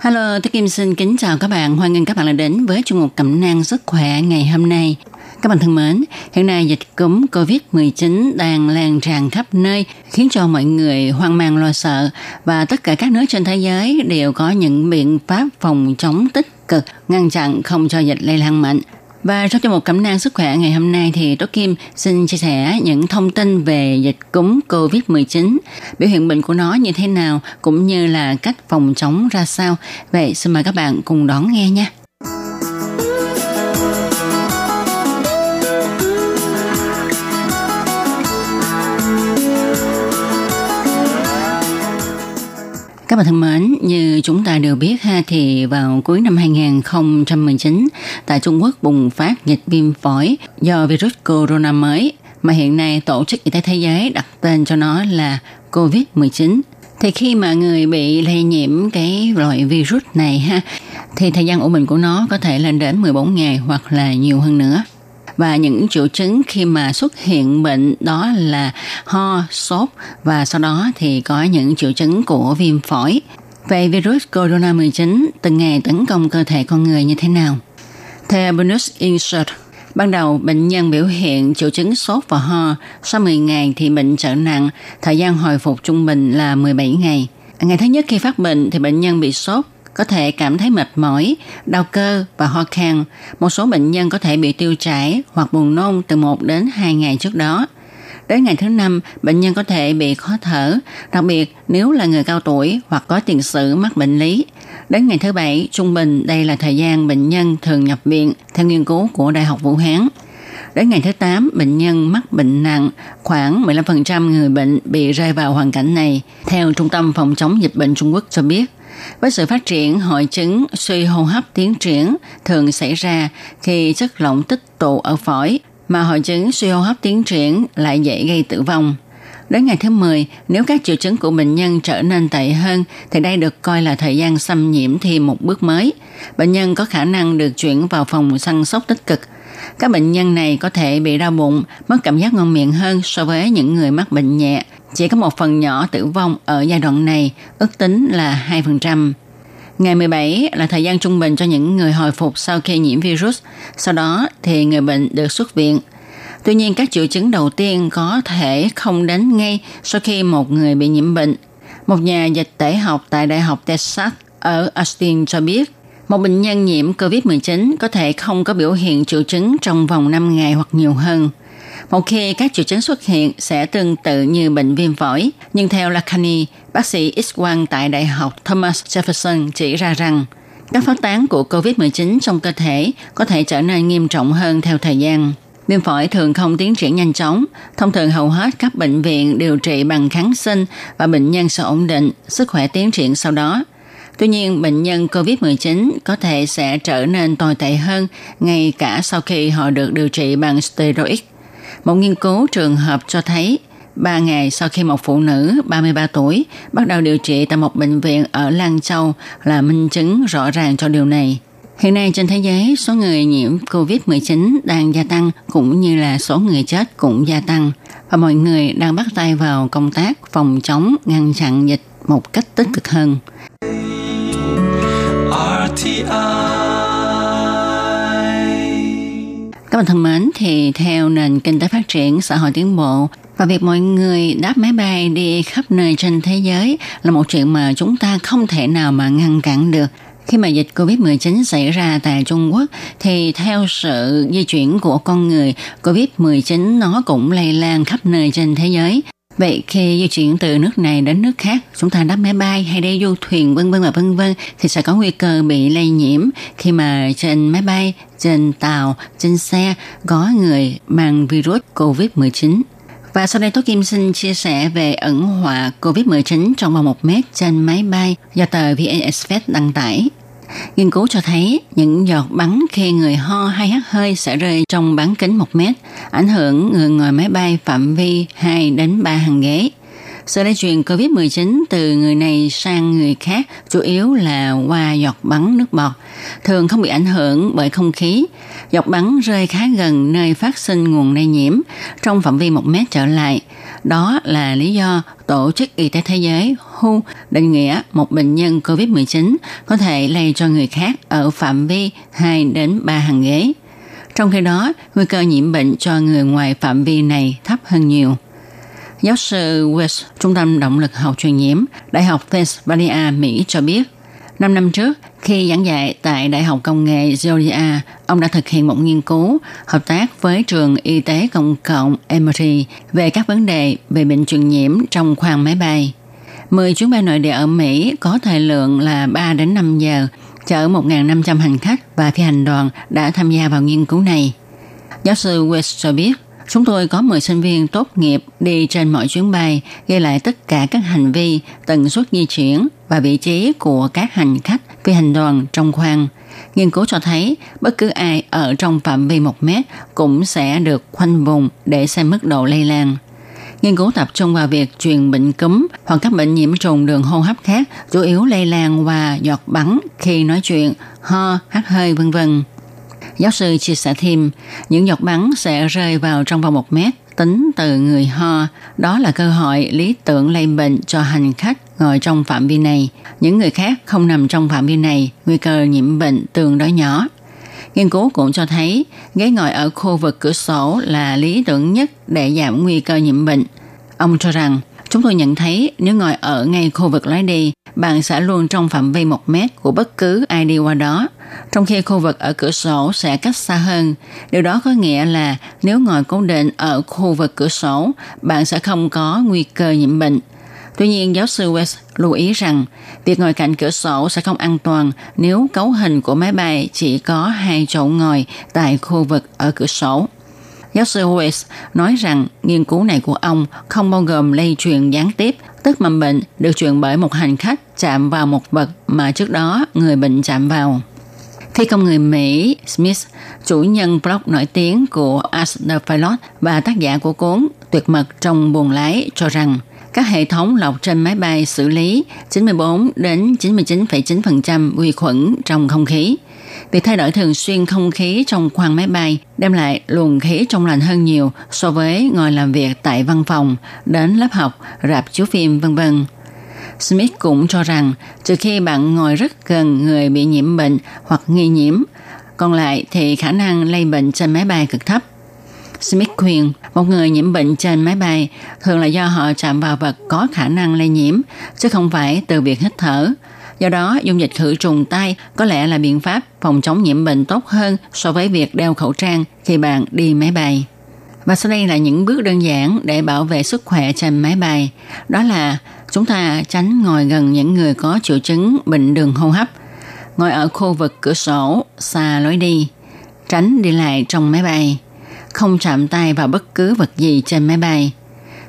Hello, tôi Kim xin kính chào các bạn. Hoan nghênh các bạn đã đến với chương mục cẩm nang sức khỏe ngày hôm nay. Các bạn thân mến, hiện nay dịch cúm COVID-19 đang lan tràn khắp nơi, khiến cho mọi người hoang mang lo sợ và tất cả các nước trên thế giới đều có những biện pháp phòng chống tích cực, ngăn chặn không cho dịch lây lan mạnh. Và trong chương một cẩm nang sức khỏe ngày hôm nay thì Tố Kim xin chia sẻ những thông tin về dịch cúm COVID-19, biểu hiện bệnh của nó như thế nào cũng như là cách phòng chống ra sao. Vậy xin mời các bạn cùng đón nghe nha. Các bạn thân mến, như chúng ta đều biết ha thì vào cuối năm 2019 tại Trung Quốc bùng phát dịch viêm phổi do virus corona mới mà hiện nay Tổ chức Y tế Thế giới đặt tên cho nó là COVID-19. Thì khi mà người bị lây nhiễm cái loại virus này ha thì thời gian ủ bệnh của nó có thể lên đến 14 ngày hoặc là nhiều hơn nữa và những triệu chứng khi mà xuất hiện bệnh đó là ho, sốt và sau đó thì có những triệu chứng của viêm phổi. Vậy virus corona 19 từng ngày tấn công cơ thể con người như thế nào? Theo Bonus Insert, ban đầu bệnh nhân biểu hiện triệu chứng sốt và ho, sau 10 ngày thì bệnh trở nặng, thời gian hồi phục trung bình là 17 ngày. Ngày thứ nhất khi phát bệnh thì bệnh nhân bị sốt, có thể cảm thấy mệt mỏi, đau cơ và ho khan. Một số bệnh nhân có thể bị tiêu chảy hoặc buồn nôn từ 1 đến 2 ngày trước đó. Đến ngày thứ năm, bệnh nhân có thể bị khó thở, đặc biệt nếu là người cao tuổi hoặc có tiền sử mắc bệnh lý. Đến ngày thứ bảy, trung bình đây là thời gian bệnh nhân thường nhập viện theo nghiên cứu của Đại học Vũ Hán. Đến ngày thứ 8, bệnh nhân mắc bệnh nặng, khoảng 15% người bệnh bị rơi vào hoàn cảnh này, theo Trung tâm Phòng chống dịch bệnh Trung Quốc cho biết. Với sự phát triển hội chứng suy hô hấp tiến triển thường xảy ra khi chất lỏng tích tụ ở phổi, mà hội chứng suy hô hấp tiến triển lại dễ gây tử vong. Đến ngày thứ 10, nếu các triệu chứng của bệnh nhân trở nên tệ hơn, thì đây được coi là thời gian xâm nhiễm thêm một bước mới. Bệnh nhân có khả năng được chuyển vào phòng săn sóc tích cực. Các bệnh nhân này có thể bị đau bụng, mất cảm giác ngon miệng hơn so với những người mắc bệnh nhẹ. Chỉ có một phần nhỏ tử vong ở giai đoạn này, ước tính là 2%. Ngày 17 là thời gian trung bình cho những người hồi phục sau khi nhiễm virus. Sau đó thì người bệnh được xuất viện. Tuy nhiên các triệu chứng đầu tiên có thể không đến ngay sau khi một người bị nhiễm bệnh. Một nhà dịch tễ học tại Đại học Texas ở Austin cho biết, một bệnh nhân nhiễm COVID-19 có thể không có biểu hiện triệu chứng trong vòng 5 ngày hoặc nhiều hơn. Một khi các triệu chứng xuất hiện sẽ tương tự như bệnh viêm phổi, nhưng theo Lacani, bác sĩ X-quang tại Đại học Thomas Jefferson chỉ ra rằng các phát tán của COVID-19 trong cơ thể có thể trở nên nghiêm trọng hơn theo thời gian. Viêm phổi thường không tiến triển nhanh chóng, thông thường hầu hết các bệnh viện điều trị bằng kháng sinh và bệnh nhân sẽ ổn định, sức khỏe tiến triển sau đó. Tuy nhiên, bệnh nhân COVID-19 có thể sẽ trở nên tồi tệ hơn ngay cả sau khi họ được điều trị bằng steroid. Một nghiên cứu trường hợp cho thấy ba ngày sau khi một phụ nữ 33 tuổi bắt đầu điều trị tại một bệnh viện ở Lan Châu là minh chứng rõ ràng cho điều này. Hiện nay trên thế giới, số người nhiễm COVID-19 đang gia tăng cũng như là số người chết cũng gia tăng và mọi người đang bắt tay vào công tác phòng chống ngăn chặn dịch một cách tích cực hơn. Các bạn thân mến, thì theo nền kinh tế phát triển, xã hội tiến bộ và việc mọi người đáp máy bay đi khắp nơi trên thế giới là một chuyện mà chúng ta không thể nào mà ngăn cản được. Khi mà dịch Covid-19 xảy ra tại Trung Quốc thì theo sự di chuyển của con người, Covid-19 nó cũng lây lan khắp nơi trên thế giới. Vậy khi di chuyển từ nước này đến nước khác, chúng ta đáp máy bay hay đi du thuyền vân vân và vân vân thì sẽ có nguy cơ bị lây nhiễm khi mà trên máy bay, trên tàu, trên xe có người mang virus COVID-19. Và sau đây Tố Kim xin chia sẻ về ẩn họa COVID-19 trong vòng một mét trên máy bay do tờ VN Express đăng tải. Nghiên cứu cho thấy những giọt bắn khi người ho hay hắt hơi sẽ rơi trong bán kính 1 mét, ảnh hưởng người ngồi máy bay phạm vi 2 đến 3 hàng ghế. Sự lây truyền COVID-19 từ người này sang người khác chủ yếu là qua giọt bắn nước bọt, thường không bị ảnh hưởng bởi không khí. Giọt bắn rơi khá gần nơi phát sinh nguồn lây nhiễm, trong phạm vi 1 mét trở lại. Đó là lý do Tổ chức Y tế Thế giới WHO định nghĩa một bệnh nhân COVID-19 có thể lây cho người khác ở phạm vi 2 đến 3 hàng ghế. Trong khi đó, nguy cơ nhiễm bệnh cho người ngoài phạm vi này thấp hơn nhiều. Giáo sư West, Trung tâm Động lực học truyền nhiễm, Đại học Pennsylvania, Mỹ cho biết, năm năm trước, khi giảng dạy tại Đại học Công nghệ Georgia, ông đã thực hiện một nghiên cứu hợp tác với trường y tế công cộng Emory về các vấn đề về bệnh truyền nhiễm trong khoang máy bay. 10 chuyến bay nội địa ở Mỹ có thời lượng là 3 đến 5 giờ, chở 1.500 hành khách và phi hành đoàn đã tham gia vào nghiên cứu này. Giáo sư West cho biết, Chúng tôi có 10 sinh viên tốt nghiệp đi trên mọi chuyến bay, ghi lại tất cả các hành vi, tần suất di chuyển và vị trí của các hành khách phi hành đoàn trong khoang. Nghiên cứu cho thấy bất cứ ai ở trong phạm vi 1 mét cũng sẽ được khoanh vùng để xem mức độ lây lan. Nghiên cứu tập trung vào việc truyền bệnh cúm hoặc các bệnh nhiễm trùng đường hô hấp khác, chủ yếu lây lan qua giọt bắn khi nói chuyện, ho, hắt hơi vân vân. Giáo sư chia sẻ thêm, những giọt bắn sẽ rơi vào trong vòng một mét tính từ người ho. Đó là cơ hội lý tưởng lây bệnh cho hành khách ngồi trong phạm vi này. Những người khác không nằm trong phạm vi này, nguy cơ nhiễm bệnh tương đối nhỏ. Nghiên cứu cũng cho thấy ghế ngồi ở khu vực cửa sổ là lý tưởng nhất để giảm nguy cơ nhiễm bệnh. Ông cho rằng, chúng tôi nhận thấy nếu ngồi ở ngay khu vực lái đi, bạn sẽ luôn trong phạm vi một mét của bất cứ ai đi qua đó trong khi khu vực ở cửa sổ sẽ cách xa hơn. Điều đó có nghĩa là nếu ngồi cố định ở khu vực cửa sổ, bạn sẽ không có nguy cơ nhiễm bệnh. Tuy nhiên, giáo sư West lưu ý rằng việc ngồi cạnh cửa sổ sẽ không an toàn nếu cấu hình của máy bay chỉ có hai chỗ ngồi tại khu vực ở cửa sổ. Giáo sư West nói rằng nghiên cứu này của ông không bao gồm lây truyền gián tiếp, tức mầm bệnh được truyền bởi một hành khách chạm vào một vật mà trước đó người bệnh chạm vào. Phi công người Mỹ Smith, chủ nhân blog nổi tiếng của Ask the Pilot và tác giả của cuốn Tuyệt mật trong buồng lái cho rằng các hệ thống lọc trên máy bay xử lý 94 đến 99,9% vi khuẩn trong không khí. Việc thay đổi thường xuyên không khí trong khoang máy bay đem lại luồng khí trong lành hơn nhiều so với ngồi làm việc tại văn phòng, đến lớp học, rạp chiếu phim vân vân. Smith cũng cho rằng trừ khi bạn ngồi rất gần người bị nhiễm bệnh hoặc nghi nhiễm, còn lại thì khả năng lây bệnh trên máy bay cực thấp. Smith khuyên một người nhiễm bệnh trên máy bay thường là do họ chạm vào vật có khả năng lây nhiễm, chứ không phải từ việc hít thở. Do đó, dung dịch khử trùng tay có lẽ là biện pháp phòng chống nhiễm bệnh tốt hơn so với việc đeo khẩu trang khi bạn đi máy bay. Và sau đây là những bước đơn giản để bảo vệ sức khỏe trên máy bay. Đó là chúng ta tránh ngồi gần những người có triệu chứng bệnh đường hô hấp, ngồi ở khu vực cửa sổ, xa lối đi, tránh đi lại trong máy bay, không chạm tay vào bất cứ vật gì trên máy bay.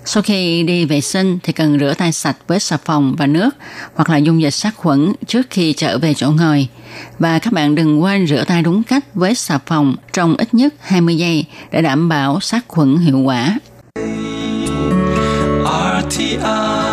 Sau khi đi vệ sinh thì cần rửa tay sạch với xà phòng và nước hoặc là dung dịch sát khuẩn trước khi trở về chỗ ngồi. Và các bạn đừng quên rửa tay đúng cách với xà phòng trong ít nhất 20 giây để đảm bảo sát khuẩn hiệu quả. RTI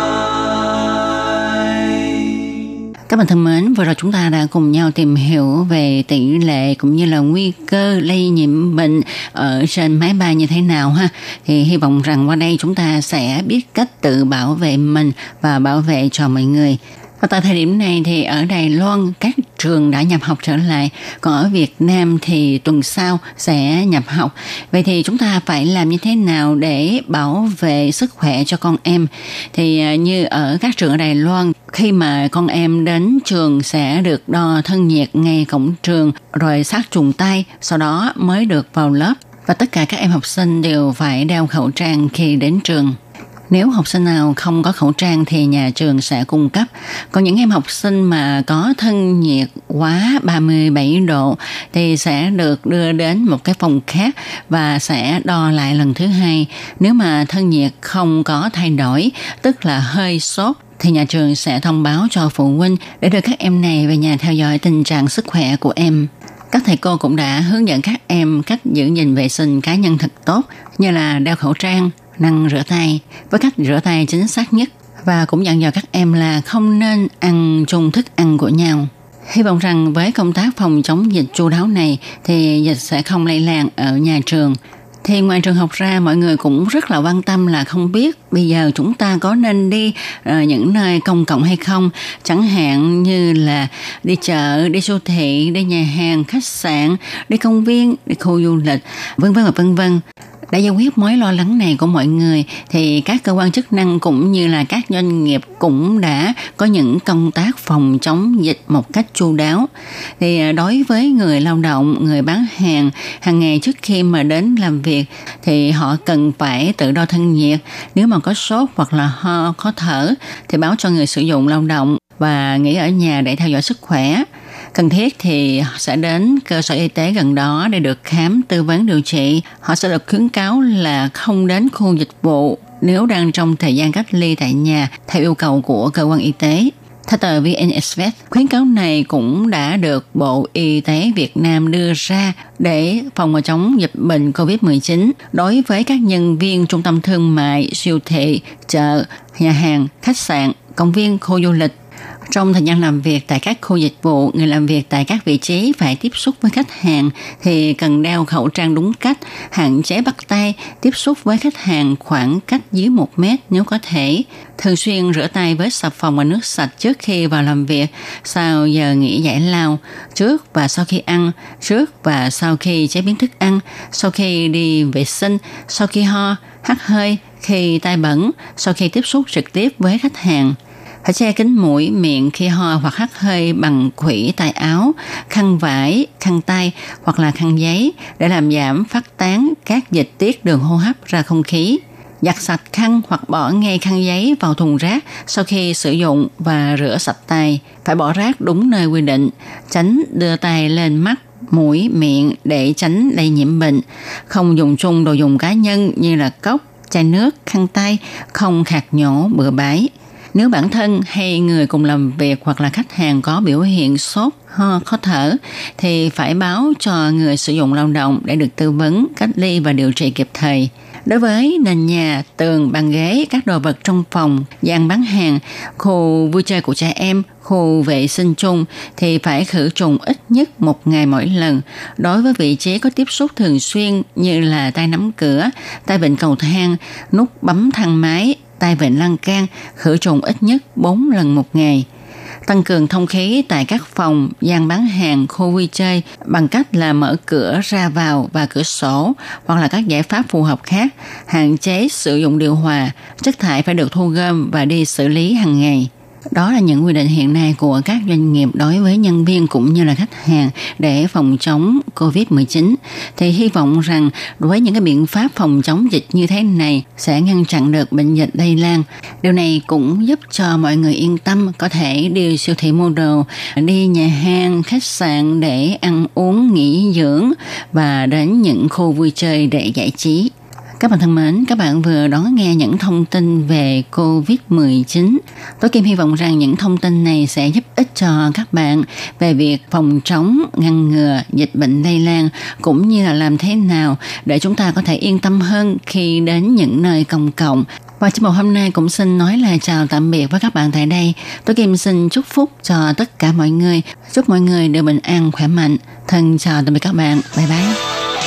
Các bạn thân mến, vừa rồi chúng ta đã cùng nhau tìm hiểu về tỷ lệ cũng như là nguy cơ lây nhiễm bệnh ở trên máy bay như thế nào ha. Thì hy vọng rằng qua đây chúng ta sẽ biết cách tự bảo vệ mình và bảo vệ cho mọi người. Và tại thời điểm này thì ở Đài Loan các trường đã nhập học trở lại, còn ở Việt Nam thì tuần sau sẽ nhập học. Vậy thì chúng ta phải làm như thế nào để bảo vệ sức khỏe cho con em? Thì à, như ở các trường ở Đài Loan, khi mà con em đến trường sẽ được đo thân nhiệt ngay cổng trường, rồi sát trùng tay, sau đó mới được vào lớp. Và tất cả các em học sinh đều phải đeo khẩu trang khi đến trường. Nếu học sinh nào không có khẩu trang thì nhà trường sẽ cung cấp. Còn những em học sinh mà có thân nhiệt quá 37 độ thì sẽ được đưa đến một cái phòng khác và sẽ đo lại lần thứ hai. Nếu mà thân nhiệt không có thay đổi, tức là hơi sốt thì nhà trường sẽ thông báo cho phụ huynh để đưa các em này về nhà theo dõi tình trạng sức khỏe của em. Các thầy cô cũng đã hướng dẫn các em cách giữ gìn vệ sinh cá nhân thật tốt như là đeo khẩu trang, năng rửa tay với cách rửa tay chính xác nhất và cũng dặn dò các em là không nên ăn chung thức ăn của nhau. Hy vọng rằng với công tác phòng chống dịch chu đáo này thì dịch sẽ không lây lan ở nhà trường. Thì ngoài trường học ra mọi người cũng rất là quan tâm là không biết bây giờ chúng ta có nên đi uh, những nơi công cộng hay không chẳng hạn như là đi chợ đi siêu thị đi nhà hàng khách sạn đi công viên đi khu du lịch vân vân và vân vân để giải quyết mối lo lắng này của mọi người thì các cơ quan chức năng cũng như là các doanh nghiệp cũng đã có những công tác phòng chống dịch một cách chu đáo. Thì à, đối với người lao động, người bán hàng hàng ngày trước khi mà đến làm việc thì họ cần phải tự đo thân nhiệt. Nếu mà có sốt hoặc là ho, khó thở thì báo cho người sử dụng lao động và nghỉ ở nhà để theo dõi sức khỏe cần thiết thì sẽ đến cơ sở y tế gần đó để được khám tư vấn điều trị. Họ sẽ được khuyến cáo là không đến khu dịch vụ nếu đang trong thời gian cách ly tại nhà theo yêu cầu của cơ quan y tế. Theo tờ VN Express, khuyến cáo này cũng đã được Bộ Y tế Việt Nam đưa ra để phòng chống dịch bệnh COVID-19 đối với các nhân viên trung tâm thương mại, siêu thị, chợ, nhà hàng, khách sạn, công viên, khu du lịch, trong thời gian làm việc tại các khu dịch vụ, người làm việc tại các vị trí phải tiếp xúc với khách hàng thì cần đeo khẩu trang đúng cách, hạn chế bắt tay, tiếp xúc với khách hàng khoảng cách dưới 1 mét nếu có thể. Thường xuyên rửa tay với xà phòng và nước sạch trước khi vào làm việc, sau giờ nghỉ giải lao, trước và sau khi ăn, trước và sau khi chế biến thức ăn, sau khi đi vệ sinh, sau khi ho, hắt hơi, khi tay bẩn, sau khi tiếp xúc trực tiếp với khách hàng – phải che kính mũi, miệng khi ho hoặc hắt hơi bằng khủy tay áo, khăn vải, khăn tay hoặc là khăn giấy để làm giảm phát tán các dịch tiết đường hô hấp ra không khí. Giặt sạch khăn hoặc bỏ ngay khăn giấy vào thùng rác sau khi sử dụng và rửa sạch tay. Phải bỏ rác đúng nơi quy định, tránh đưa tay lên mắt mũi, miệng để tránh lây nhiễm bệnh. Không dùng chung đồ dùng cá nhân như là cốc, chai nước, khăn tay, không khạc nhổ bừa bãi. Nếu bản thân hay người cùng làm việc hoặc là khách hàng có biểu hiện sốt, ho, khó thở thì phải báo cho người sử dụng lao động để được tư vấn, cách ly và điều trị kịp thời. Đối với nền nhà, tường, bàn ghế, các đồ vật trong phòng, gian bán hàng, khu vui chơi của trẻ em, khu vệ sinh chung thì phải khử trùng ít nhất một ngày mỗi lần. Đối với vị trí có tiếp xúc thường xuyên như là tay nắm cửa, tay vịn cầu thang, nút bấm thang máy, tay bệnh lăng can, khử trùng ít nhất 4 lần một ngày tăng cường thông khí tại các phòng, gian bán hàng, khu vui chơi bằng cách là mở cửa ra vào và cửa sổ hoặc là các giải pháp phù hợp khác, hạn chế sử dụng điều hòa, chất thải phải được thu gom và đi xử lý hàng ngày. Đó là những quy định hiện nay của các doanh nghiệp đối với nhân viên cũng như là khách hàng để phòng chống COVID-19. Thì hy vọng rằng với những cái biện pháp phòng chống dịch như thế này sẽ ngăn chặn được bệnh dịch lây lan. Điều này cũng giúp cho mọi người yên tâm có thể đi siêu thị mua đồ, đi nhà hàng, khách sạn để ăn uống, nghỉ dưỡng và đến những khu vui chơi để giải trí. Các bạn thân mến, các bạn vừa đón nghe những thông tin về COVID-19. Tôi Kim hy vọng rằng những thông tin này sẽ giúp ích cho các bạn về việc phòng chống, ngăn ngừa dịch bệnh lây lan cũng như là làm thế nào để chúng ta có thể yên tâm hơn khi đến những nơi công cộng Và chương mục hôm nay cũng xin nói là chào tạm biệt với các bạn tại đây. Tôi Kim xin chúc phúc cho tất cả mọi người. Chúc mọi người đều bình an, khỏe mạnh. Thân chào tạm biệt các bạn. Bye bye.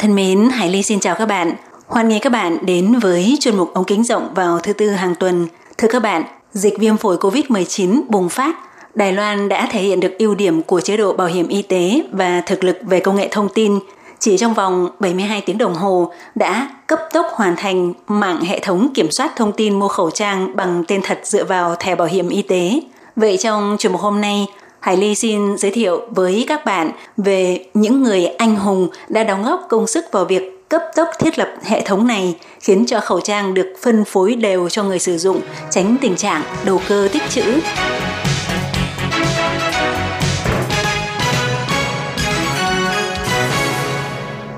Thân mến, Hải Ly xin chào các bạn. Hoan nghênh các bạn đến với chuyên mục ống kính rộng vào thứ tư hàng tuần. Thưa các bạn, dịch viêm phổi COVID-19 bùng phát, Đài Loan đã thể hiện được ưu điểm của chế độ bảo hiểm y tế và thực lực về công nghệ thông tin. Chỉ trong vòng 72 tiếng đồng hồ đã cấp tốc hoàn thành mạng hệ thống kiểm soát thông tin mua khẩu trang bằng tên thật dựa vào thẻ bảo hiểm y tế. Vậy trong chuyên mục hôm nay, Hải Ly xin giới thiệu với các bạn về những người anh hùng đã đóng góp công sức vào việc cấp tốc thiết lập hệ thống này khiến cho khẩu trang được phân phối đều cho người sử dụng, tránh tình trạng đầu cơ tích trữ.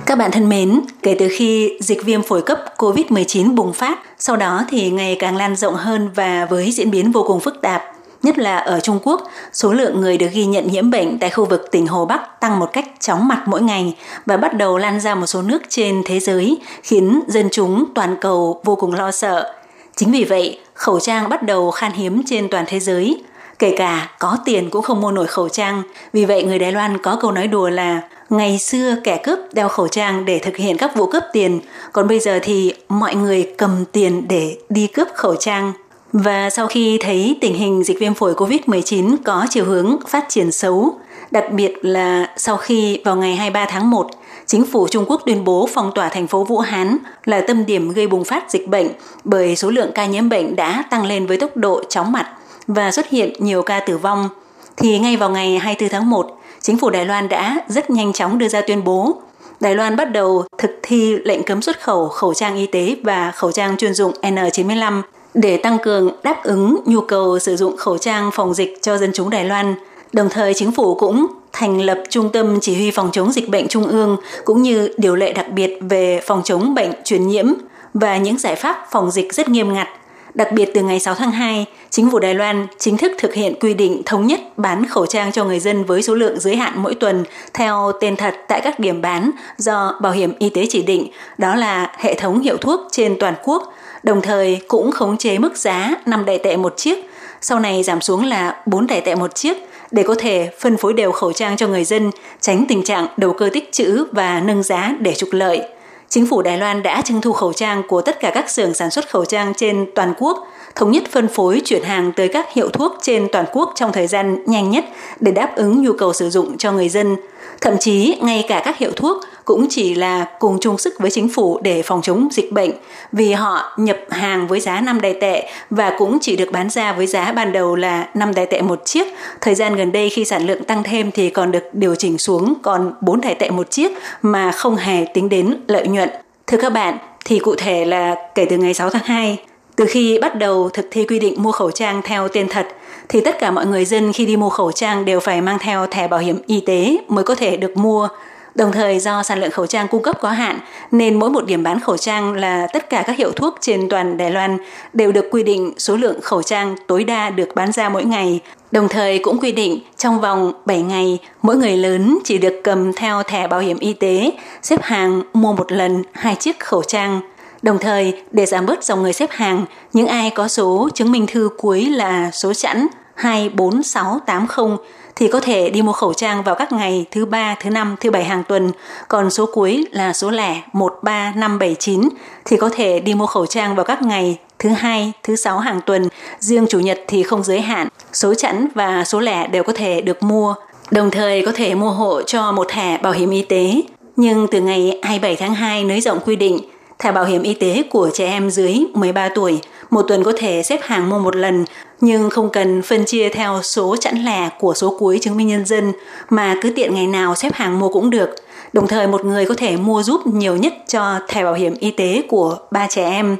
Các bạn thân mến, kể từ khi dịch viêm phổi cấp COVID-19 bùng phát, sau đó thì ngày càng lan rộng hơn và với diễn biến vô cùng phức tạp, Nhất là ở Trung Quốc, số lượng người được ghi nhận nhiễm bệnh tại khu vực tỉnh Hồ Bắc tăng một cách chóng mặt mỗi ngày và bắt đầu lan ra một số nước trên thế giới, khiến dân chúng toàn cầu vô cùng lo sợ. Chính vì vậy, khẩu trang bắt đầu khan hiếm trên toàn thế giới. Kể cả có tiền cũng không mua nổi khẩu trang. Vì vậy người Đài Loan có câu nói đùa là ngày xưa kẻ cướp đeo khẩu trang để thực hiện các vụ cướp tiền, còn bây giờ thì mọi người cầm tiền để đi cướp khẩu trang. Và sau khi thấy tình hình dịch viêm phổi COVID-19 có chiều hướng phát triển xấu, đặc biệt là sau khi vào ngày 23 tháng 1, chính phủ Trung Quốc tuyên bố phong tỏa thành phố Vũ Hán là tâm điểm gây bùng phát dịch bệnh bởi số lượng ca nhiễm bệnh đã tăng lên với tốc độ chóng mặt và xuất hiện nhiều ca tử vong. Thì ngay vào ngày 24 tháng 1, chính phủ Đài Loan đã rất nhanh chóng đưa ra tuyên bố Đài Loan bắt đầu thực thi lệnh cấm xuất khẩu khẩu trang y tế và khẩu trang chuyên dụng N95 để tăng cường đáp ứng nhu cầu sử dụng khẩu trang phòng dịch cho dân chúng Đài Loan. Đồng thời chính phủ cũng thành lập Trung tâm Chỉ huy Phòng chống dịch bệnh Trung ương cũng như điều lệ đặc biệt về phòng chống bệnh truyền nhiễm và những giải pháp phòng dịch rất nghiêm ngặt. Đặc biệt từ ngày 6 tháng 2, chính phủ Đài Loan chính thức thực hiện quy định thống nhất bán khẩu trang cho người dân với số lượng giới hạn mỗi tuần theo tên thật tại các điểm bán do Bảo hiểm Y tế chỉ định, đó là hệ thống hiệu thuốc trên toàn quốc đồng thời cũng khống chế mức giá 5 đại tệ một chiếc, sau này giảm xuống là 4 đại tệ một chiếc để có thể phân phối đều khẩu trang cho người dân, tránh tình trạng đầu cơ tích trữ và nâng giá để trục lợi. Chính phủ Đài Loan đã trưng thu khẩu trang của tất cả các xưởng sản xuất khẩu trang trên toàn quốc, thống nhất phân phối chuyển hàng tới các hiệu thuốc trên toàn quốc trong thời gian nhanh nhất để đáp ứng nhu cầu sử dụng cho người dân. Thậm chí ngay cả các hiệu thuốc cũng chỉ là cùng chung sức với chính phủ để phòng chống dịch bệnh vì họ nhập hàng với giá 5 đài tệ và cũng chỉ được bán ra với giá ban đầu là 5 đài tệ một chiếc. Thời gian gần đây khi sản lượng tăng thêm thì còn được điều chỉnh xuống còn 4 đài tệ một chiếc mà không hề tính đến lợi nhuận. Thưa các bạn, thì cụ thể là kể từ ngày 6 tháng 2, từ khi bắt đầu thực thi quy định mua khẩu trang theo tên thật, thì tất cả mọi người dân khi đi mua khẩu trang đều phải mang theo thẻ bảo hiểm y tế mới có thể được mua Đồng thời do sản lượng khẩu trang cung cấp có hạn nên mỗi một điểm bán khẩu trang là tất cả các hiệu thuốc trên toàn Đài Loan đều được quy định số lượng khẩu trang tối đa được bán ra mỗi ngày. Đồng thời cũng quy định trong vòng 7 ngày, mỗi người lớn chỉ được cầm theo thẻ bảo hiểm y tế, xếp hàng mua một lần hai chiếc khẩu trang. Đồng thời, để giảm bớt dòng người xếp hàng, những ai có số chứng minh thư cuối là số chẵn 24680 thì có thể đi mua khẩu trang vào các ngày thứ ba, thứ năm, thứ bảy hàng tuần. Còn số cuối là số lẻ 13579 thì có thể đi mua khẩu trang vào các ngày thứ hai, thứ sáu hàng tuần. Riêng chủ nhật thì không giới hạn. Số chẵn và số lẻ đều có thể được mua. Đồng thời có thể mua hộ cho một thẻ bảo hiểm y tế. Nhưng từ ngày 27 tháng 2 nới rộng quy định, thẻ bảo hiểm y tế của trẻ em dưới 13 tuổi một tuần có thể xếp hàng mua một lần nhưng không cần phân chia theo số chẵn lẻ của số cuối chứng minh nhân dân mà cứ tiện ngày nào xếp hàng mua cũng được. Đồng thời một người có thể mua giúp nhiều nhất cho thẻ bảo hiểm y tế của ba trẻ em.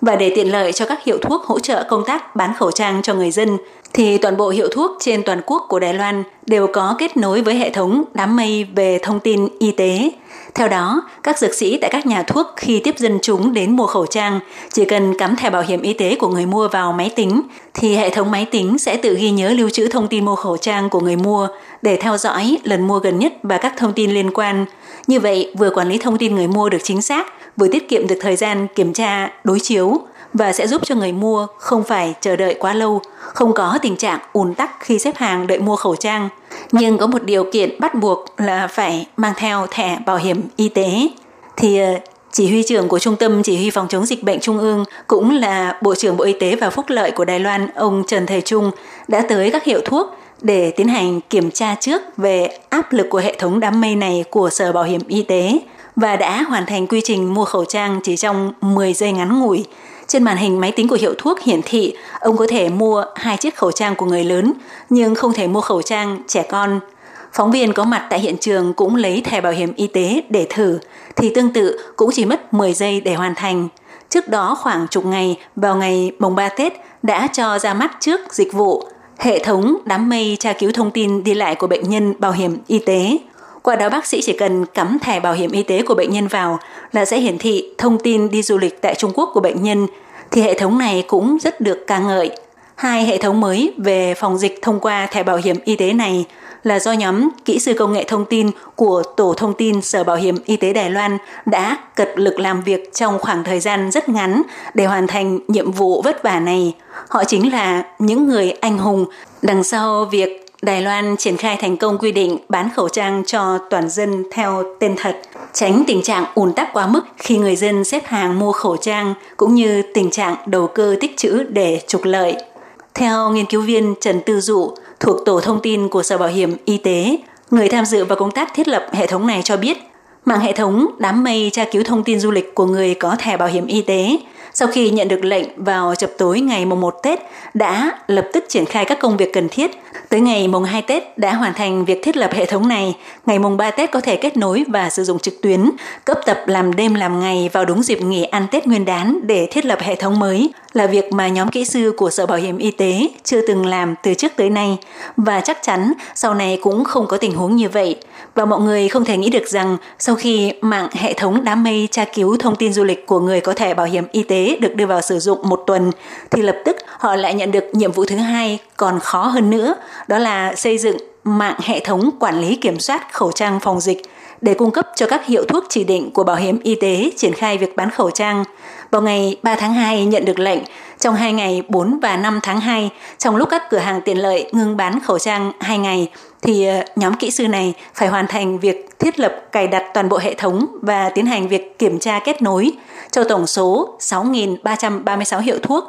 Và để tiện lợi cho các hiệu thuốc hỗ trợ công tác bán khẩu trang cho người dân, thì toàn bộ hiệu thuốc trên toàn quốc của Đài Loan đều có kết nối với hệ thống đám mây về thông tin y tế. Theo đó, các dược sĩ tại các nhà thuốc khi tiếp dân chúng đến mua khẩu trang chỉ cần cắm thẻ bảo hiểm y tế của người mua vào máy tính thì hệ thống máy tính sẽ tự ghi nhớ lưu trữ thông tin mua khẩu trang của người mua để theo dõi lần mua gần nhất và các thông tin liên quan. Như vậy, vừa quản lý thông tin người mua được chính xác, vừa tiết kiệm được thời gian kiểm tra, đối chiếu và sẽ giúp cho người mua không phải chờ đợi quá lâu, không có tình trạng ùn tắc khi xếp hàng đợi mua khẩu trang. Nhưng có một điều kiện bắt buộc là phải mang theo thẻ bảo hiểm y tế. Thì ờ, chỉ huy trưởng của Trung tâm Chỉ huy Phòng chống dịch bệnh Trung ương cũng là Bộ trưởng Bộ Y tế và Phúc lợi của Đài Loan, ông Trần Thầy Trung, đã tới các hiệu thuốc để tiến hành kiểm tra trước về áp lực của hệ thống đám mây này của Sở Bảo hiểm Y tế và đã hoàn thành quy trình mua khẩu trang chỉ trong 10 giây ngắn ngủi. Trên màn hình máy tính của hiệu thuốc hiển thị, ông có thể mua hai chiếc khẩu trang của người lớn, nhưng không thể mua khẩu trang trẻ con. Phóng viên có mặt tại hiện trường cũng lấy thẻ bảo hiểm y tế để thử, thì tương tự cũng chỉ mất 10 giây để hoàn thành. Trước đó khoảng chục ngày, vào ngày mùng 3 Tết, đã cho ra mắt trước dịch vụ hệ thống đám mây tra cứu thông tin đi lại của bệnh nhân bảo hiểm y tế. Qua đó bác sĩ chỉ cần cắm thẻ bảo hiểm y tế của bệnh nhân vào là sẽ hiển thị thông tin đi du lịch tại Trung Quốc của bệnh nhân, thì hệ thống này cũng rất được ca ngợi. Hai hệ thống mới về phòng dịch thông qua thẻ bảo hiểm y tế này là do nhóm kỹ sư công nghệ thông tin của Tổ thông tin Sở Bảo hiểm Y tế Đài Loan đã cật lực làm việc trong khoảng thời gian rất ngắn để hoàn thành nhiệm vụ vất vả này. Họ chính là những người anh hùng đằng sau việc Đài Loan triển khai thành công quy định bán khẩu trang cho toàn dân theo tên thật, tránh tình trạng ùn tắc quá mức khi người dân xếp hàng mua khẩu trang cũng như tình trạng đầu cơ tích trữ để trục lợi. Theo nghiên cứu viên Trần Tư Dụ thuộc Tổ thông tin của Sở Bảo hiểm Y tế, người tham dự vào công tác thiết lập hệ thống này cho biết, mạng hệ thống đám mây tra cứu thông tin du lịch của người có thẻ bảo hiểm y tế sau khi nhận được lệnh vào chập tối ngày mùng 1 Tết đã lập tức triển khai các công việc cần thiết. Tới ngày mùng 2 Tết đã hoàn thành việc thiết lập hệ thống này, ngày mùng 3 Tết có thể kết nối và sử dụng trực tuyến, cấp tập làm đêm làm ngày vào đúng dịp nghỉ ăn Tết Nguyên đán để thiết lập hệ thống mới. Là việc mà nhóm kỹ sư của Sở Bảo hiểm Y tế chưa từng làm từ trước tới nay. Và chắc chắn sau này cũng không có tình huống như vậy. Và mọi người không thể nghĩ được rằng sau khi mạng hệ thống đám mây tra cứu thông tin du lịch của người có thẻ bảo hiểm y tế được đưa vào sử dụng một tuần thì lập tức họ lại nhận được nhiệm vụ thứ hai còn khó hơn nữa, đó là xây dựng mạng hệ thống quản lý kiểm soát khẩu trang phòng dịch để cung cấp cho các hiệu thuốc chỉ định của bảo hiểm y tế triển khai việc bán khẩu trang. Vào ngày 3 tháng 2 nhận được lệnh, trong hai ngày 4 và 5 tháng 2, trong lúc các cửa hàng tiện lợi ngưng bán khẩu trang 2 ngày, thì ờ, nhóm kỹ sư này phải hoàn thành việc thiết lập cài đặt toàn bộ hệ thống và tiến hành việc kiểm tra kết nối cho tổng số 6.336 hiệu thuốc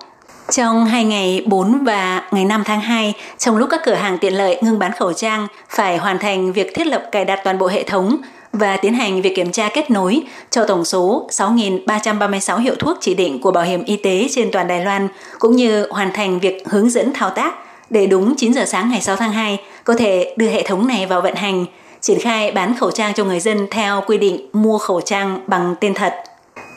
trong hai ngày 4 và ngày 5 tháng 2, trong lúc các cửa hàng tiện lợi ngưng bán khẩu trang, phải hoàn thành việc thiết lập cài đặt toàn bộ hệ thống và tiến hành việc kiểm tra kết nối cho tổng số 6.336 hiệu thuốc chỉ định của Bảo hiểm Y tế trên toàn Đài Loan, cũng như hoàn thành việc hướng dẫn thao tác để đúng 9 giờ sáng ngày 6 tháng 2 có thể đưa hệ thống này vào vận hành, triển khai bán khẩu trang cho người dân theo quy định mua khẩu trang bằng tên thật.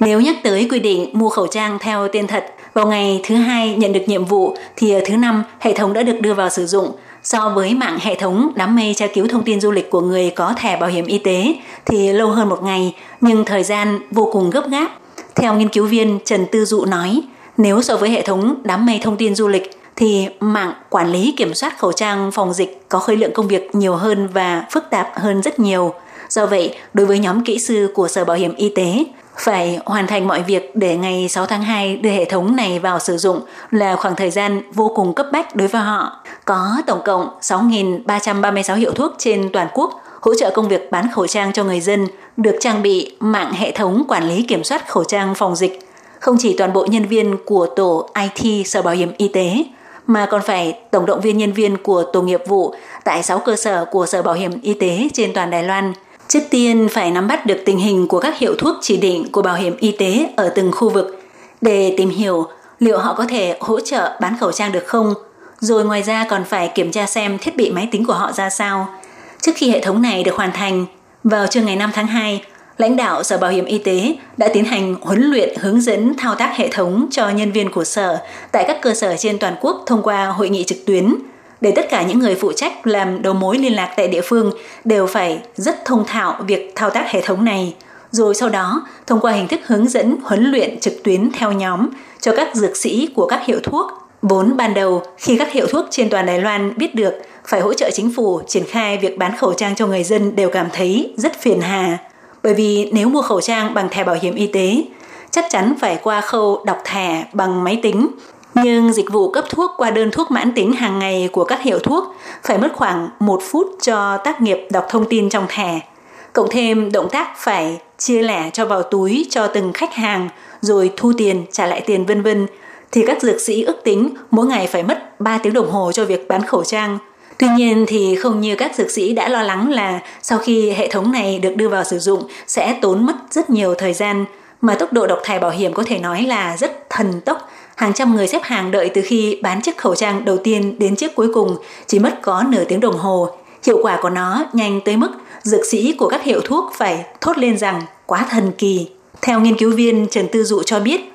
Nếu nhắc tới quy định mua khẩu trang theo tên thật, vào ngày thứ hai nhận được nhiệm vụ thì thứ năm hệ thống đã được đưa vào sử dụng. So với mạng hệ thống đám mây tra cứu thông tin du lịch của người có thẻ bảo hiểm y tế thì lâu hơn một ngày, nhưng thời gian vô cùng gấp gáp. Theo nghiên cứu viên Trần Tư Dụ nói, nếu so với hệ thống đám mây thông tin du lịch thì mạng quản lý kiểm soát khẩu trang phòng dịch có khối lượng công việc nhiều hơn và phức tạp hơn rất nhiều. Do vậy, đối với nhóm kỹ sư của Sở Bảo hiểm Y tế, phải hoàn thành mọi việc để ngày 6 tháng 2 đưa hệ thống này vào sử dụng là khoảng thời gian vô cùng cấp bách đối với họ. Có tổng cộng 6.336 hiệu thuốc trên toàn quốc hỗ trợ công việc bán khẩu trang cho người dân được trang bị mạng hệ thống quản lý kiểm soát khẩu trang phòng dịch. Không chỉ toàn bộ nhân viên của tổ IT Sở Bảo hiểm Y tế, mà còn phải tổng động viên nhân viên của tổ nghiệp vụ tại 6 cơ sở của Sở Bảo hiểm Y tế trên toàn Đài Loan. Trước tiên phải nắm bắt được tình hình của các hiệu thuốc chỉ định của bảo hiểm y tế ở từng khu vực để tìm hiểu liệu họ có thể hỗ trợ bán khẩu trang được không. Rồi ngoài ra còn phải kiểm tra xem thiết bị máy tính của họ ra sao. Trước khi hệ thống này được hoàn thành, vào trưa ngày 5 tháng 2, lãnh đạo Sở Bảo hiểm Y tế đã tiến hành huấn luyện hướng dẫn thao tác hệ thống cho nhân viên của sở tại các cơ sở trên toàn quốc thông qua hội nghị trực tuyến để tất cả những người phụ trách làm đầu mối liên lạc tại địa phương đều phải rất thông thạo việc thao tác hệ thống này. Rồi sau đó, thông qua hình thức hướng dẫn huấn luyện trực tuyến theo nhóm cho các dược sĩ của các hiệu thuốc. Vốn ban đầu, khi các hiệu thuốc trên toàn Đài Loan biết được phải hỗ trợ chính phủ triển khai việc bán khẩu trang cho người dân đều cảm thấy rất phiền hà. Bởi vì nếu mua khẩu trang bằng thẻ bảo hiểm y tế, chắc chắn phải qua khâu đọc thẻ bằng máy tính nhưng dịch vụ cấp thuốc qua đơn thuốc mãn tính hàng ngày của các hiệu thuốc phải mất khoảng một phút cho tác nghiệp đọc thông tin trong thẻ. Cộng thêm động tác phải chia lẻ cho vào túi cho từng khách hàng rồi thu tiền, trả lại tiền vân vân thì các dược sĩ ước tính mỗi ngày phải mất 3 tiếng đồng hồ cho việc bán khẩu trang. Tuy nhiên thì không như các dược sĩ đã lo lắng là sau khi hệ thống này được đưa vào sử dụng sẽ tốn mất rất nhiều thời gian mà tốc độ đọc thẻ bảo hiểm có thể nói là rất thần tốc hàng trăm người xếp hàng đợi từ khi bán chiếc khẩu trang đầu tiên đến chiếc cuối cùng chỉ mất có nửa tiếng đồng hồ. Hiệu quả của nó nhanh tới mức dược sĩ của các hiệu thuốc phải thốt lên rằng quá thần kỳ. Theo nghiên cứu viên Trần Tư Dụ cho biết,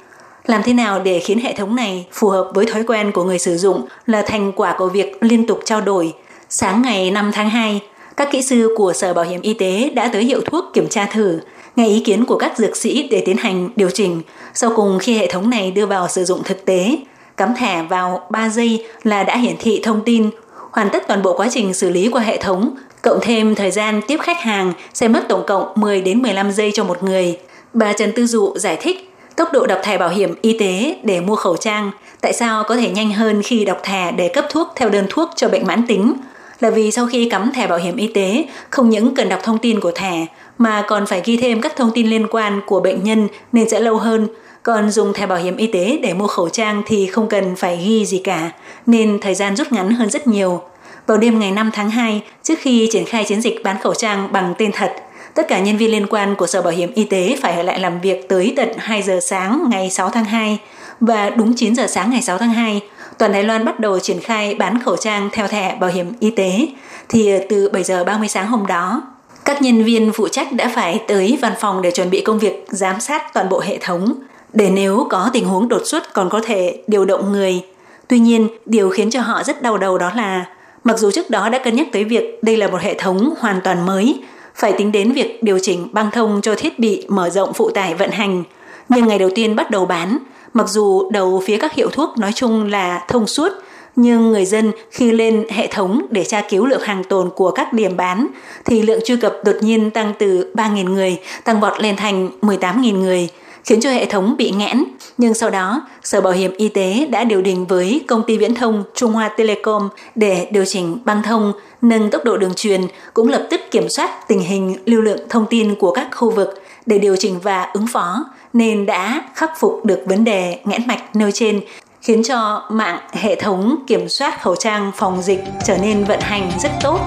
làm thế nào để khiến hệ thống này phù hợp với thói quen của người sử dụng là thành quả của việc liên tục trao đổi. Sáng ngày 5 tháng 2, các kỹ sư của Sở Bảo hiểm Y tế đã tới hiệu thuốc kiểm tra thử nghe ý kiến của các dược sĩ để tiến hành điều chỉnh. Sau cùng khi hệ thống này đưa vào sử dụng thực tế, cắm thẻ vào 3 giây là đã hiển thị thông tin, hoàn tất toàn bộ quá trình xử lý qua hệ thống, cộng thêm thời gian tiếp khách hàng sẽ mất tổng cộng 10 đến 15 giây cho một người. Bà Trần Tư Dụ giải thích tốc độ đọc thẻ bảo hiểm y tế để mua khẩu trang tại sao có thể nhanh hơn khi đọc thẻ để cấp thuốc theo đơn thuốc cho bệnh mãn tính là vì sau khi cắm thẻ bảo hiểm y tế không những cần đọc thông tin của thẻ mà còn phải ghi thêm các thông tin liên quan của bệnh nhân nên sẽ lâu hơn. Còn dùng thẻ bảo hiểm y tế để mua khẩu trang thì không cần phải ghi gì cả, nên thời gian rút ngắn hơn rất nhiều. Vào đêm ngày 5 tháng 2, trước khi triển khai chiến dịch bán khẩu trang bằng tên thật, tất cả nhân viên liên quan của Sở Bảo hiểm Y tế phải ở lại làm việc tới tận 2 giờ sáng ngày 6 tháng 2 và đúng 9 giờ sáng ngày 6 tháng 2, toàn Đài Loan bắt đầu triển khai bán khẩu trang theo thẻ bảo hiểm y tế. Thì ờ, từ 7 giờ 30 sáng hôm đó các nhân viên phụ trách đã phải tới văn phòng để chuẩn bị công việc giám sát toàn bộ hệ thống, để nếu có tình huống đột xuất còn có thể điều động người. Tuy nhiên, điều khiến cho họ rất đau đầu đó là, mặc dù trước đó đã cân nhắc tới việc đây là một hệ thống hoàn toàn mới, phải tính đến việc điều chỉnh băng thông cho thiết bị mở rộng phụ tải vận hành, nhưng ngày đầu tiên bắt đầu bán, mặc dù đầu phía các hiệu thuốc nói chung là thông suốt, nhưng người dân khi lên hệ thống để tra cứu lượng hàng tồn của các điểm bán thì lượng truy cập đột nhiên tăng từ 3.000 người tăng vọt lên thành 18.000 người khiến cho hệ thống bị nghẽn. Nhưng sau đó, Sở Bảo hiểm Y tế đã điều đình với công ty viễn thông Trung Hoa Telecom để điều chỉnh băng thông, nâng tốc độ đường truyền, cũng lập tức kiểm soát tình hình lưu lượng thông tin của các khu vực để điều chỉnh và ứng phó, nên đã khắc phục được vấn đề nghẽn mạch nêu trên khiến cho mạng hệ thống kiểm soát khẩu trang phòng dịch trở nên vận hành rất tốt.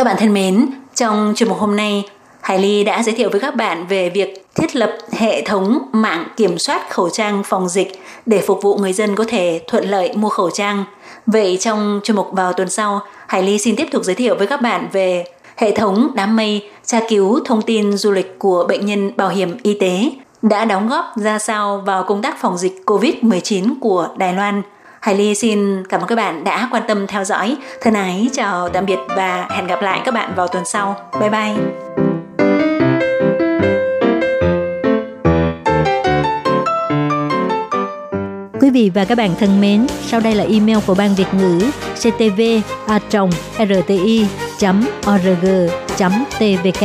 Các bạn thân mến, trong chuyên mục hôm nay, Hải Ly đã giới thiệu với các bạn về việc thiết lập hệ thống mạng kiểm soát khẩu trang phòng dịch để phục vụ người dân có thể thuận lợi mua khẩu trang. Vậy trong chuyên mục vào tuần sau, Hải Ly xin tiếp tục giới thiệu với các bạn về hệ thống đám mây tra cứu thông tin du lịch của bệnh nhân bảo hiểm y tế đã đóng góp ra sao vào công tác phòng dịch COVID-19 của Đài Loan. Hải Ly xin cảm ơn các bạn đã quan tâm theo dõi. Thân ái chào tạm biệt và hẹn gặp lại các bạn vào tuần sau. Bye bye! Quý vị và các bạn thân mến, sau đây là email của Ban Việt ngữ ctv a rti org tvk